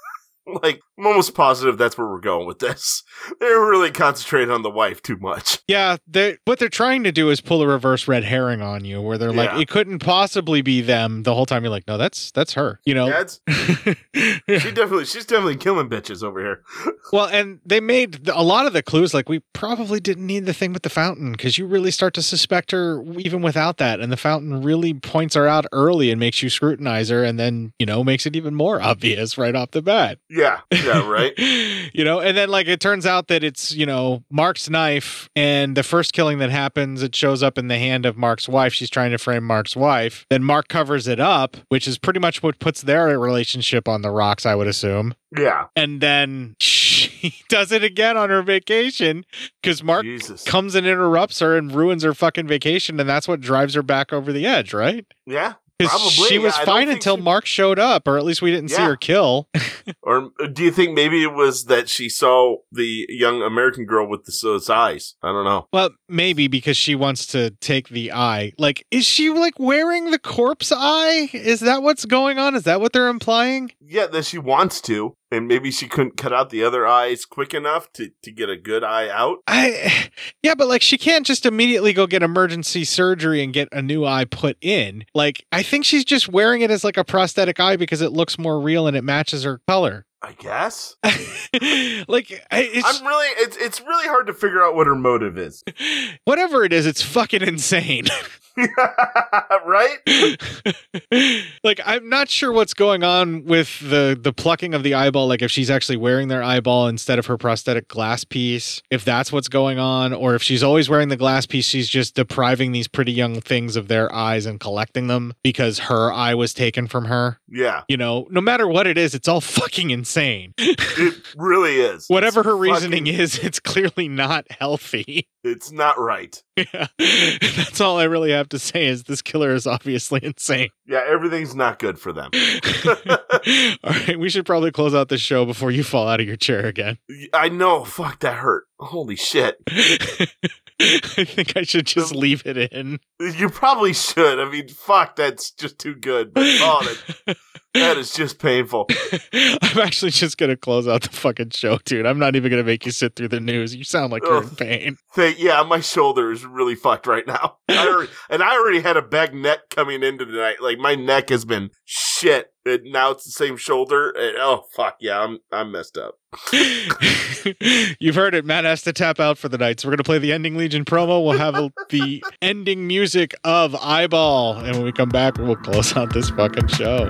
like, I'm almost positive that's where we're going with this. They're really concentrating on the wife too much. Yeah, they what they're trying to do is pull a reverse red herring on you, where they're like, it couldn't possibly be them the whole time. You're like, no, that's that's her, you know. That's she definitely, she's definitely killing bitches over here. well, and they made a lot of the clues like we probably didn't need the thing with the fountain because you really start to suspect her even without that, and the fountain really points her out early and makes you scrutinize her, and then you know makes it even more obvious right off the bat. Yeah, yeah, right. you know and then like it turns out that it's you know mark's knife and the first killing that happens it shows up in the hand of mark's wife she's trying to frame mark's wife then mark covers it up which is pretty much what puts their relationship on the rocks i would assume Yeah. and then she does it again on her vacation because mark comes and interrupts her and ruins her fucking vacation and that's what drives her back over the edge right Yeah. Probably. she was I fine until mark showed up or at least we didn't see her kill Or uh, do you think maybe it was that she saw the young American girl with the those eyes? I don't know. Well, maybe because she wants to take the eye. Like, is she like wearing the corpse eye? Is that what's going on? Is that what they're implying? Yeah, that she wants to, and maybe she couldn't cut out the other eyes quick enough to, to get a good eye out. I, yeah, but like she can't just immediately go get emergency surgery and get a new eye put in. Like, I think she's just wearing it as like a prosthetic eye because it looks more real and it matches her color. I guess. like, I, it's, I'm really, it's it's really hard to figure out what her motive is. whatever it is, it's fucking insane. right? like I'm not sure what's going on with the the plucking of the eyeball like if she's actually wearing their eyeball instead of her prosthetic glass piece if that's what's going on or if she's always wearing the glass piece she's just depriving these pretty young things of their eyes and collecting them because her eye was taken from her Yeah, you know no matter what it is it's all fucking insane it really is. whatever It's her reasoning fucking- is it's clearly not healthy It's not right. yeah that's all I really have to say is this killer is obviously insane Yeah, everything's not good for them. All right, we should probably close out the show before you fall out of your chair again. I know. Fuck, that hurt. Holy shit. I think I should just leave it in. You probably should. I mean, fuck, that's just too good. But oh, that, that is just painful. I'm actually just gonna close out the fucking show, dude. I'm not even gonna make you sit through the news. You sound like you're in pain. Thank, yeah, my shoulder is really fucked right now. I already, and I already had a bad neck coming into tonight. Like my neck has been shit. And now it's the same shoulder. And, oh fuck yeah, I'm I'm messed up. You've heard it. Matt has to tap out for the night. So we're going to play the ending Legion promo. We'll have the ending music of Eyeball. And when we come back, we'll close out this fucking show.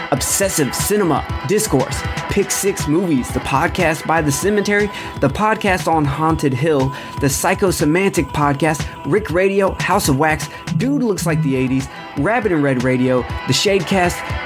Obsessive Cinema, Discourse, Pick Six Movies, the podcast by The Cemetery, the podcast on Haunted Hill, the Psychosemantic podcast, Rick Radio, House of Wax, Dude Looks Like the 80s, Rabbit and Red Radio, The Shadecast,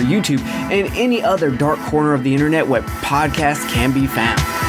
YouTube, and any other dark corner of the internet where podcasts can be found.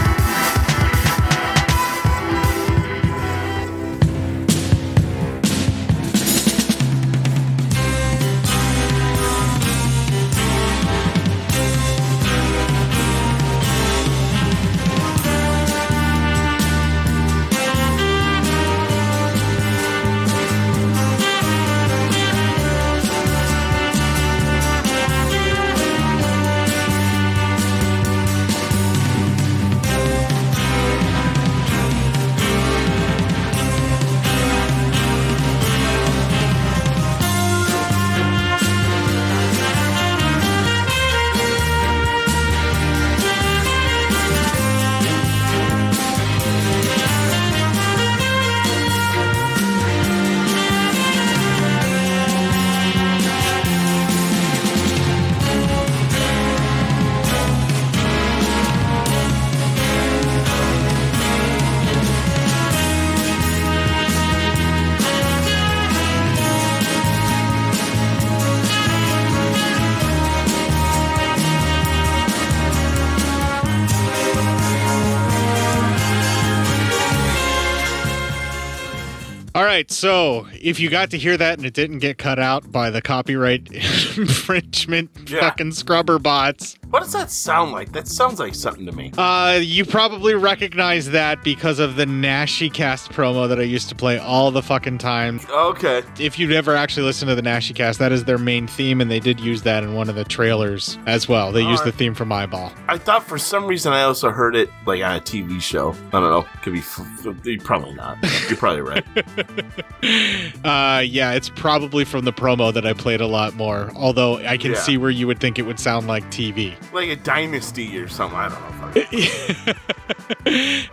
Right, so if you got to hear that and it didn't get cut out by the copyright infringement Yeah. fucking scrubber bots, What does that sound like? That sounds like something to me. uh, you probably recognize that because of the Nashi Cast promo that I used to play all the fucking time. Okay. If you'd ever actually listened to the Nashi Cast, that is their main theme, and they did use that in one of the trailers as well. They used the theme from Eyeball. I thought for some reason I also heard it like on a TV show. I don't know. Could be. F- probably not. You're probably right. Uh, yeah, it's probably from the promo that I played a lot more. Although I can Yeah. see where you would think it would sound like TV. like a dynasty or something. I don't know.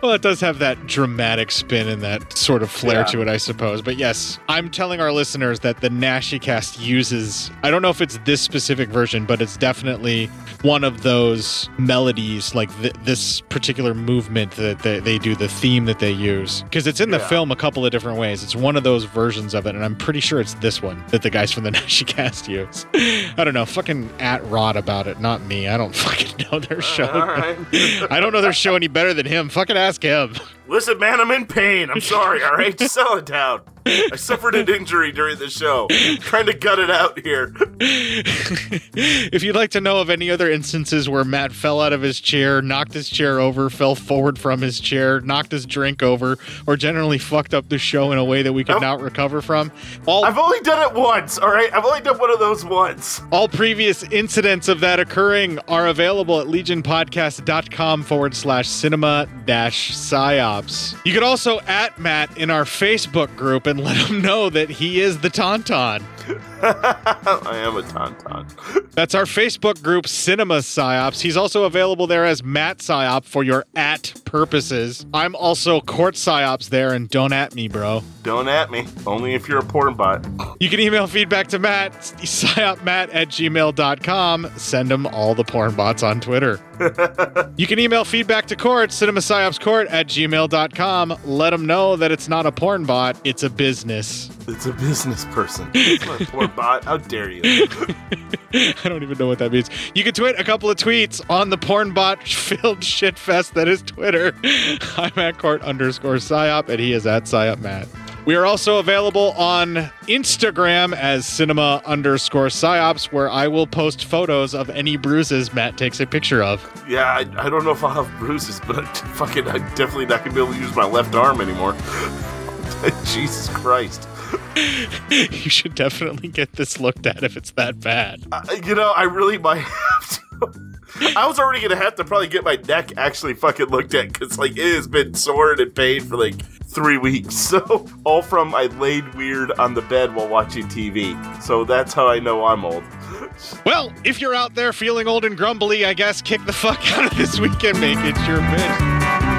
Well, it does have that dramatic spin and that sort of flair Yeah. to it, I suppose. But yes, I'm telling our listeners that the Nashicast uses, I don't know if it's this specific version, but it's definitely one of those melodies, like th- this particular movement that they, they do, the theme that they use. Because it's in the Yeah. film a couple of different ways. It's one of those versions of it, and I'm pretty sure it's this one that the guys from the Nashicast use. I don't know. Fucking at Rod about it, not me. I don't fucking know their show. right. I don't know their show any better than him. Fucking ask him. Listen, man, I'm in pain. I'm sorry. All right, just settle it down. I suffered an injury during the show. trying to gut it out here. if you'd like to know of any other instances where Matt fell out of his chair, knocked his chair over, fell forward from his chair, knocked his drink over, or generally fucked up the show in a way that we could not recover from, all I've only done it once. All right, I've only done one of those once. all previous incidents of that occurring are available at legionpodcast.com forward slash cinema dash psyops. You could also at Matt in our Facebook group and let him know that he is the Tauntaun. I am a tauntaun. That's our Facebook group, Cinema Psyops. He's also available there as Matt Psyop for your at purposes. I'm also Court Psyops there, and don't at me, bro. Don't at me. Only if you're a porn bot. You can email feedback to Matt, psyopmatt at gmail.com. Send him all the porn bots on Twitter. you can email feedback to Court, cinemapsyopscourt at gmail.com. Let him know that it's not a porn bot, it's a business. It's a business person. It's not a porn bot. How dare you? I don't even know what that means. You can tweet a couple of tweets on the porn bot filled shitfest that is Twitter. I'm at court underscore psyop, and he is at psyop matt. We are also available on Instagram as cinema underscore psyops, where I will post photos of any bruises Matt takes a picture of. Yeah, I, I don't know if I'll have bruises, but fucking, I'm definitely not gonna be able to use my left arm anymore. Jesus Christ. you should definitely get this looked at if it's that bad. Uh, you know, I really might have to. I was already gonna have to probably get my neck actually fucking looked at because like it has been sore and in pain for like three weeks. So all from I laid weird on the bed while watching TV. So that's how I know I'm old. Well, if you're out there feeling old and grumbly, I guess kick the fuck out of this weekend, make it your bitch.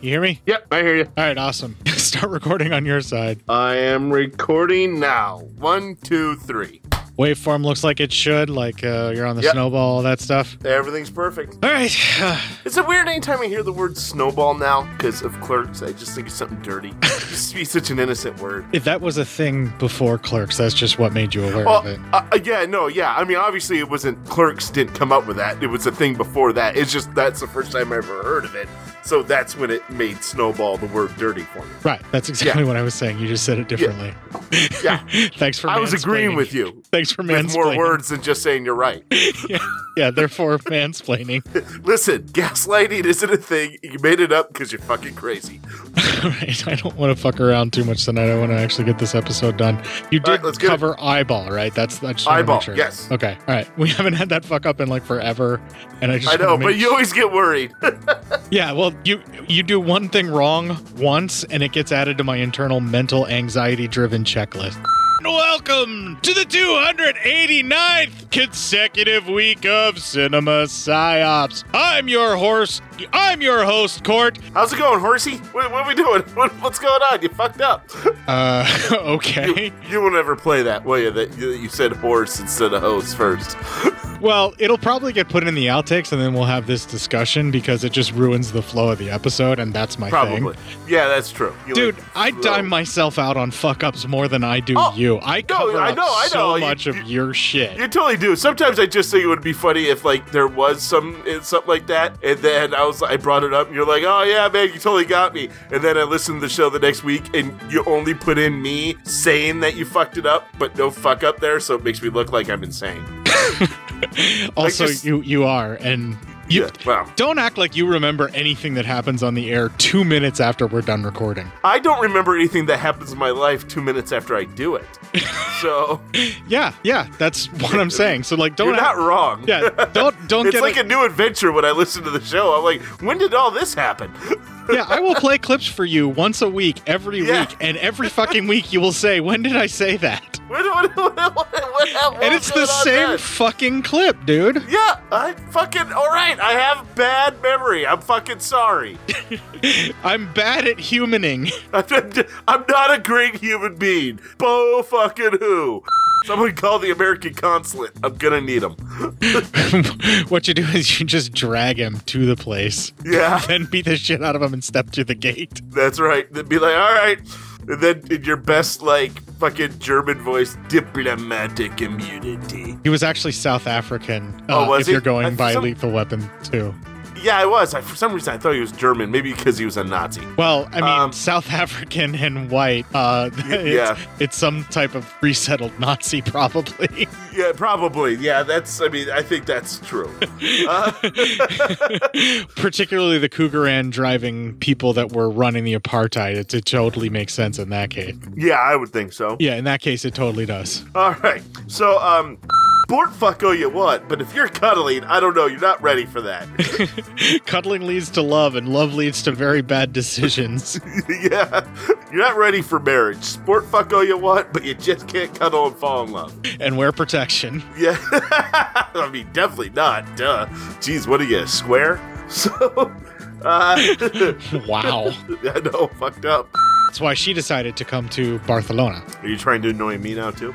You hear me? Yep, I hear you. All right, awesome. Start recording on your side. I am recording now. One, two, three. Waveform looks like it should, like uh, you're on the Yep. snowball, all that stuff. Everything's perfect. All right. It's a weird anytime I hear the word snowball now? Because of clerks, I just think it's something dirty. it used to be such an innocent word. If that was a thing before Clerks, that's just what made you aware Well, of it. uh, uh, yeah, no, yeah. I mean, obviously, it wasn't clerks didn't come up with that. It was a thing before that. It's just that's the first time I ever heard of it. So that's when it made snowball the word dirty for me. Right. That's exactly what I was saying. You just said it differently. Yeah. Thanks for I was agreeing with you. Thanks for With more words than just saying you're right. yeah, yeah, therefore mansplaining. Listen, gaslighting isn't a thing. You made it up because you're fucking crazy. right. I don't want to fuck around too much tonight. I want to actually get this episode done. You did right, let's get it. cover eyeball, right? That's that's Eyeball, sure. yes. Okay. All right. We haven't had that fuck up in like forever, and I just I know, but make you always get worried. Yeah, well, you you do one thing wrong once, and it gets added to my internal mental anxiety-driven checklist. Welcome to the 289th consecutive week of Cinema Psyops. I'm your horse. I'm your host, Court. How's it going, horsey? What, what are we doing? What, what's going on? You fucked up. Uh, okay. You, you will never play that, will you? That you, you said horse instead of host first. Well, it'll probably get put in the outtakes, and then we'll have this discussion because it just ruins the flow of the episode, and that's my Probably. thing. Yeah, that's true. You Dude, like- I dime myself out on fuck ups more than I do you. I cover I up know, I so know. You- much of your shit. You totally do. Sometimes I just think it would be funny if like there was some eh, something like that, and then I was I brought it up, and you're like, "Oh yeah, man, you totally got me." And then I listened to the show the next week, and you only put in me saying that you fucked it up, but no fuck up there, so it makes me look like I'm insane. also, just- you you are, and you Yeah, wow. don't act like you remember anything that happens on the air two minutes after we're done recording. I don't remember anything that happens in my life two minutes after I do it. So Yeah, yeah, that's what I'm saying. So like, don't you're not wrong. Yeah, don't don't it's get like it- a new adventure when I listen to the show. I'm like, when did all this happen? Yeah, I will play clips for you once a week, every Yeah. week, and every fucking week you will say, "When did I say that?" What, what, what, and it's the same fucking clip, dude. Yeah, I fucking all right. I have bad memory. I'm fucking sorry. I'm bad at humaning. I'm not a great human being. Bo fucking who? Someone call the American consulate. I'm gonna need him. what you do is you just drag him to the place. Yeah. Then beat the shit out of him and step through the gate. That's right. Then be like, all right. And then in your best, like, fucking German voice, diplomatic immunity. He was actually South African. Oh, uh, was if he? you're going I- by some- Lethal Weapon 2. Yeah, I was. I, for some reason, I thought he was German. Maybe because he was a Nazi. Well, I mean, South African and white. Uh, it's, Um, yeah. it's some type of resettled Nazi, probably. Yeah, probably. Yeah, that's. I mean, I think that's true. Uh, Particularly the Cougaran driving people that were running the apartheid. It, it totally makes sense in that case. yeah, I would think so. Yeah, in that case, it totally does. All right. So, um, Bort fuck oh you want, but if you're cuddling, I don't know, you're not ready for that. Cuddling leads to love, and love leads to very bad decisions. yeah, you're not ready for marriage. Sport fuck oh you want, but you just can't cuddle and fall in love. and wear protection. Yeah, I mean, definitely not. Duh. Jeez, what are you, a square? So, uh, Wow. I know, fucked up. That's why she decided to come to Barcelona. Are you trying to annoy me now too?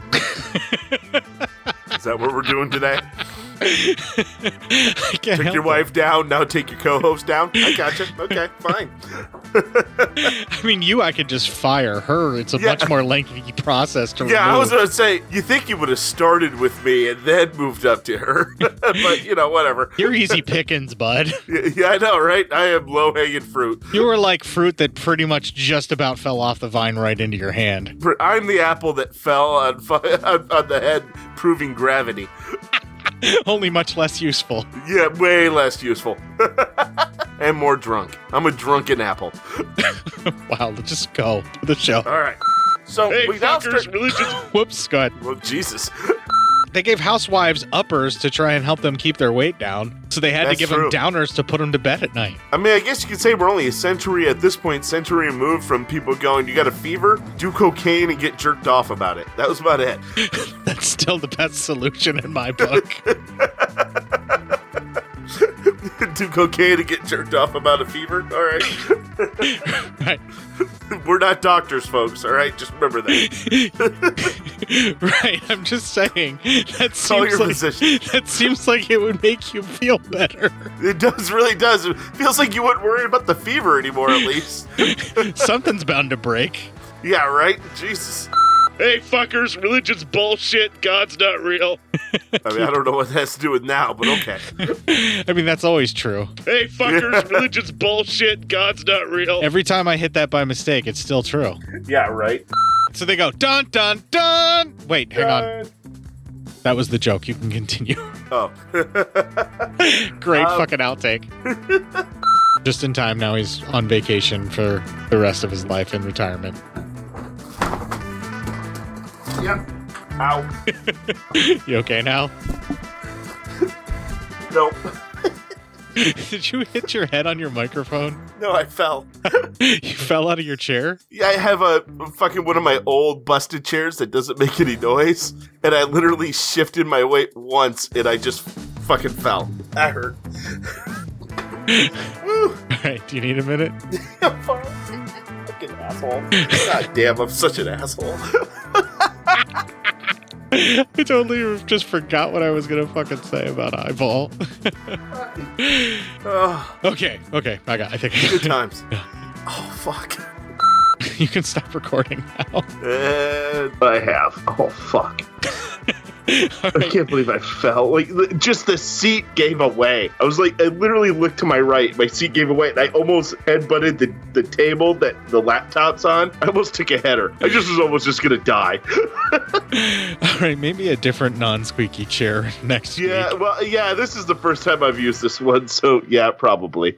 Is that what we're doing today? I can't Took your it. wife down, now take your co-host down. I gotcha. Okay, fine. I mean, you, I could just fire her. It's a Yeah. much more lengthy process to Yeah, I was gonna say you think you would have started with me and then moved up to her, but you know whatever. You're easy pickings, bud. Yeah, yeah, I know, right? I am low hanging fruit. You were like fruit that pretty much just about fell off the vine right into your hand. I'm the apple that fell on, on, on the head, proving gravity. Only much less useful. Yeah, way less useful. and more drunk. I'm a drunken apple. Wow, let's just go to the show. All right. So Hey, we now start. religion. Whoops, ahead. Well, Jesus. They gave housewives uppers to try and help them keep their weight down. So they had That's to give true. them downers to put them to bed at night. I mean, I guess you could say we're only a century at this point, century removed from people going, "You got a fever? Do cocaine and get jerked off about it." That was about it. That's still the best solution in my book. Do cocaine and get jerked off about a fever. All right. right. We're not doctors, folks. All right, just remember that. right. I'm just saying that Call seems like physician. that seems like it would make you feel better. It does, really does. It feels like you wouldn't worry about the fever anymore, at least. Something's bound to break. yeah, right. Jesus. Hey, fuckers, religion's bullshit. God's not real. I mean, I don't know what that has to do with now, but okay. I mean, that's always true. Hey, fuckers, religion's bullshit. God's not real. Every time I hit that by mistake, it's still true. Yeah, right. So they go dun dun dun. Wait, hang on. That was the joke. You can continue. Oh. Great Um, fucking outtake. Just in time. Now he's on vacation for the rest of his life in retirement. Yep. Ow. You okay now? Nope. Did you hit your head on your microphone? No, I fell. You fell out of your chair? Yeah, I have a fucking one of my old busted chairs that doesn't make any noise, and I literally shifted my weight once, and I just fucking fell. That hurt. Woo. All right. Do you need a minute? Fucking asshole. God damn, I'm such an asshole. I totally just forgot what I was gonna fucking say about eyeball. oh, okay. Okay. I got. I think. good times. Oh fuck. you can stop recording now. Uh, and I have. Oh fuck. I can't believe I fell. Like just the seat gave away. I was like, I literally looked to my right. My seat gave away, and I almost headbutted the, the table that the laptop's on. I almost took a header. I just was almost just gonna die. All right. Maybe a different non-squeaky chair next yeah. week. Well, yeah. This is the first time I've used this one, so yeah, probably.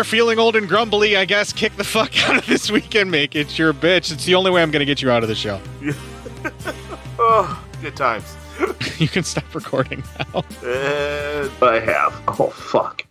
There feeling old and grumbly, I guess kick the fuck out of this weekend, make it your bitch. It's the only way I'm going to get you out of the show. Oh, good times. you can stop recording now. I have. Oh, fuck.